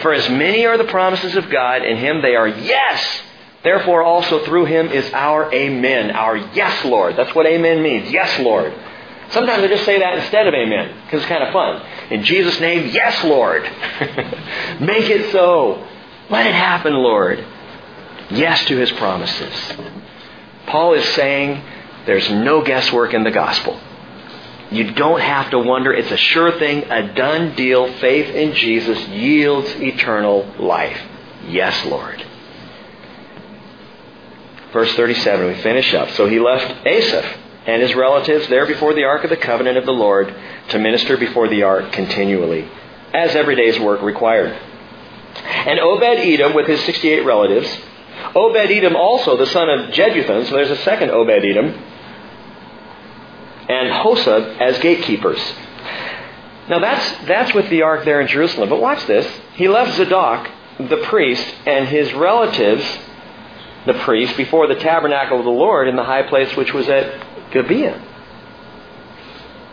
For as many are the promises of God, in Him they are yes. Therefore also through Him is our Amen, our yes, Lord. That's what Amen means. Yes, Lord. Sometimes I just say that instead of Amen, because it's kind of fun. In Jesus' name, yes, Lord. [LAUGHS] Make it so. Let it happen, Lord. Yes to His promises. Paul is saying there's no guesswork in the gospel. You don't have to wonder. It's a sure thing, a done deal. Faith in Jesus yields eternal life. Yes, Lord. Verse 37, we finish up. So he left Asaph and his relatives there before the ark of the covenant of the Lord to minister before the ark continually, as every day's work required. And Obed Edom with his 68 relatives, Obed Edom also the son of Jeduthun, so there's a second Obed Edom, and Hosah as gatekeepers. Now that's, that's with the ark there in Jerusalem. But watch this. He left Zadok, the priest, and his relatives, the priest, before the tabernacle of the Lord in the high place which was at Gibeon.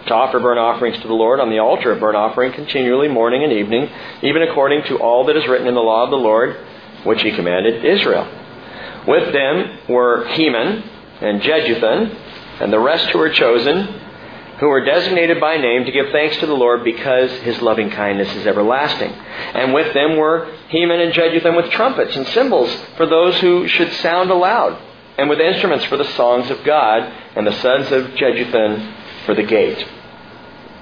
To offer burnt offerings to the Lord on the altar of burnt offering continually, morning and evening, even according to all that is written in the law of the Lord, which he commanded Israel. With them were Heman and Jeduthun, and the rest who were chosen, who were designated by name to give thanks to the Lord because his loving kindness is everlasting. And with them were Heman and Jeduthun with trumpets and cymbals for those who should sound aloud, and with instruments for the songs of God, and the sons of Jeduthun for the gate.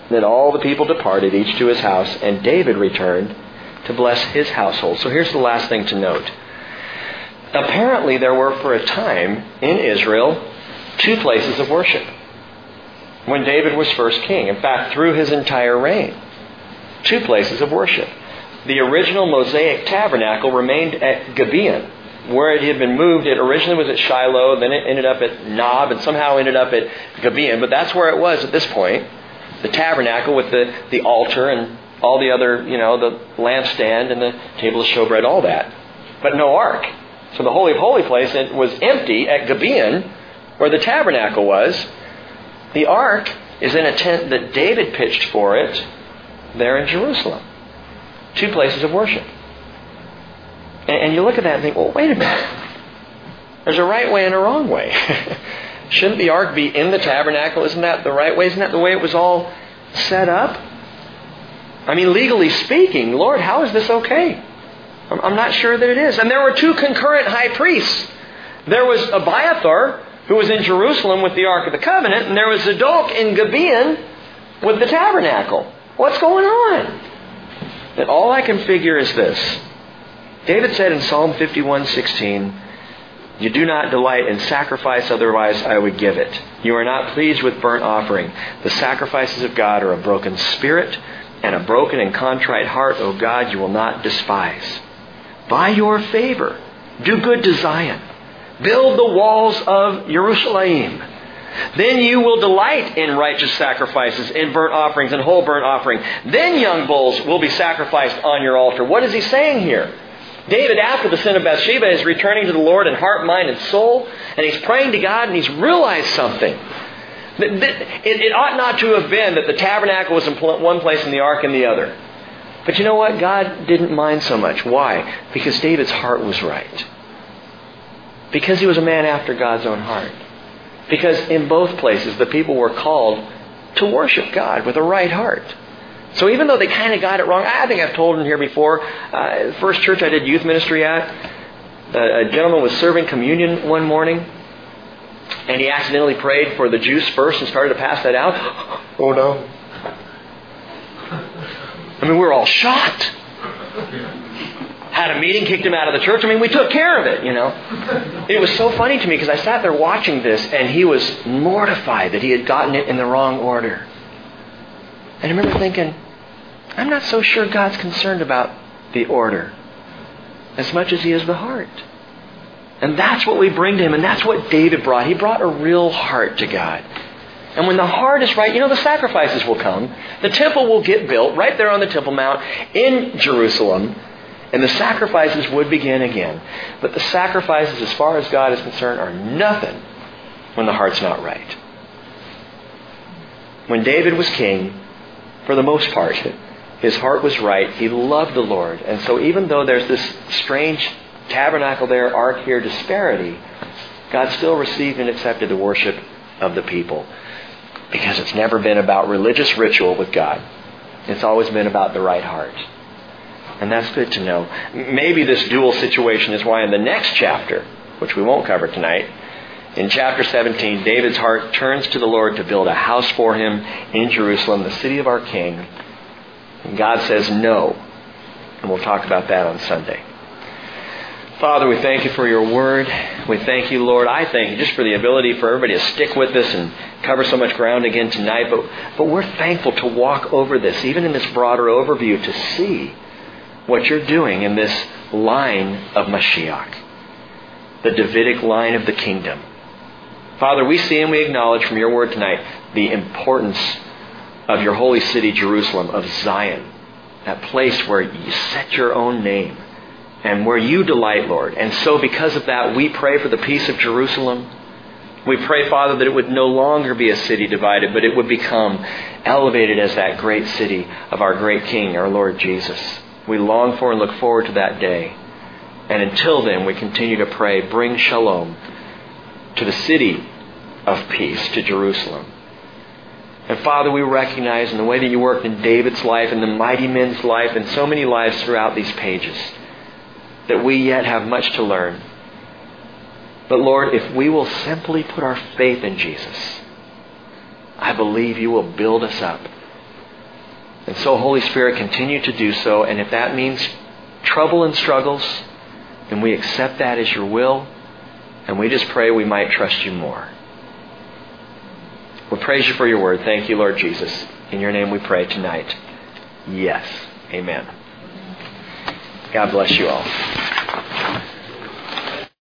Then all the people departed, each to his house, and David returned to bless his household. So here's the last thing to note. Apparently, there were for a time in Israel two places of worship when David was first king. In fact, through his entire reign. Two places of worship. the original Mosaic tabernacle remained at Gibeon, where it had been moved. It originally was at Shiloh, then it ended up at Nob, and somehow ended up at Gibeon. But that's where it was at this point. The tabernacle with the, the altar and all the other, you know, the lampstand and the table of showbread, all that. But no ark. So the Holy of Holy place it was empty at Gibeon, where the tabernacle was. The ark is in a tent that David pitched for it there in Jerusalem. Two places of worship. And, and you look at that and think, well, wait a minute. There's a right way and a wrong way. [LAUGHS] Shouldn't the ark be in the tabernacle? Isn't that the right way? Isn't that the way it was all set up? I mean, legally speaking, Lord, how is this okay? I'm not sure that it is. And there were two concurrent high priests. There was Abiathar, who was in Jerusalem with the Ark of the Covenant, and there was Zadok in Gibeon with the tabernacle. What's going on? And all I can figure is this. David said in Psalm 51:16, "You do not delight in sacrifice, otherwise I would give it. You are not pleased with burnt offering. The sacrifices of God are a broken spirit, and a broken and contrite heart, O God, you will not despise." By your favor, do good to Zion. Build the walls of Jerusalem. Then you will delight in righteous sacrifices, in burnt offerings, and whole burnt offering. Then young bulls will be sacrificed on your altar. What is he saying here? David, after the sin of Bathsheba, is returning to the Lord in heart, mind, and soul, and he's praying to God, and he's realized something. It ought not to have been that the tabernacle was in one place and the ark in the other. But you know what? God didn't mind so much. Why? Because David's heart was right. Because he was a man after God's own heart. Because in both places the people were called to worship God with a right heart. So even though they kind of got it wrong, I think I've told him here before. Uh, first church I did youth ministry at, a gentleman was serving communion one morning, and he accidentally prayed for the juice first and started to pass that out. [GASPS] Oh no. I mean, we were all shocked. Had a meeting, kicked him out of the church. I mean, we took care of it, you know. It was so funny to me because I sat there watching this and he was mortified that he had gotten it in the wrong order. And I remember thinking, I'm not so sure God's concerned about the order as much as he is the heart. And that's what we bring to him, and that's what David brought. He brought a real heart to God. And when the heart is right, you know, the sacrifices will come. The temple will get built right there on the Temple Mount in Jerusalem. And the sacrifices would begin again. But the sacrifices, as far as God is concerned, are nothing when the heart's not right. When David was king, for the most part, his heart was right. He loved the Lord. And so even though there's this strange tabernacle there, ark here disparity, God still received and accepted the worship of the people. Because it's never been about religious ritual with God. It's always been about the right heart. And that's good to know. Maybe this dual situation is why in the next chapter, which we won't cover tonight, in chapter 17, David's heart turns to the Lord to build a house for him in Jerusalem, the city of our King. And God says no. And we'll talk about that on Sunday. Father, we thank you for your word. We thank you, Lord. I thank you just for the ability for everybody to stick with us and cover so much ground again tonight. But, but we're thankful to walk over this, even in this broader overview, to see what you're doing in this line of Mashiach, the Davidic line of the kingdom. Father, we see and we acknowledge from your word tonight the importance of your holy city, Jerusalem, of Zion, that place where you set your own name and where you delight, Lord. And so, because of that, we pray for the peace of Jerusalem. We pray, Father, that it would no longer be a city divided, but it would become elevated as that great city of our great King, our Lord Jesus. We long for and look forward to that day. And until then, we continue to pray, bring shalom to the city of peace, to Jerusalem. And Father, we recognize in the way that you worked in David's life and the mighty men's life and so many lives throughout these pages that we yet have much to learn. But Lord, if we will simply put our faith in Jesus, I believe you will build us up. And so, Holy Spirit, continue to do so. And if that means trouble and struggles, then we accept that as your will. And we just pray we might trust you more. We praise you for your word. Thank you, Lord Jesus. In your name we pray tonight. Yes. Amen. God bless you all.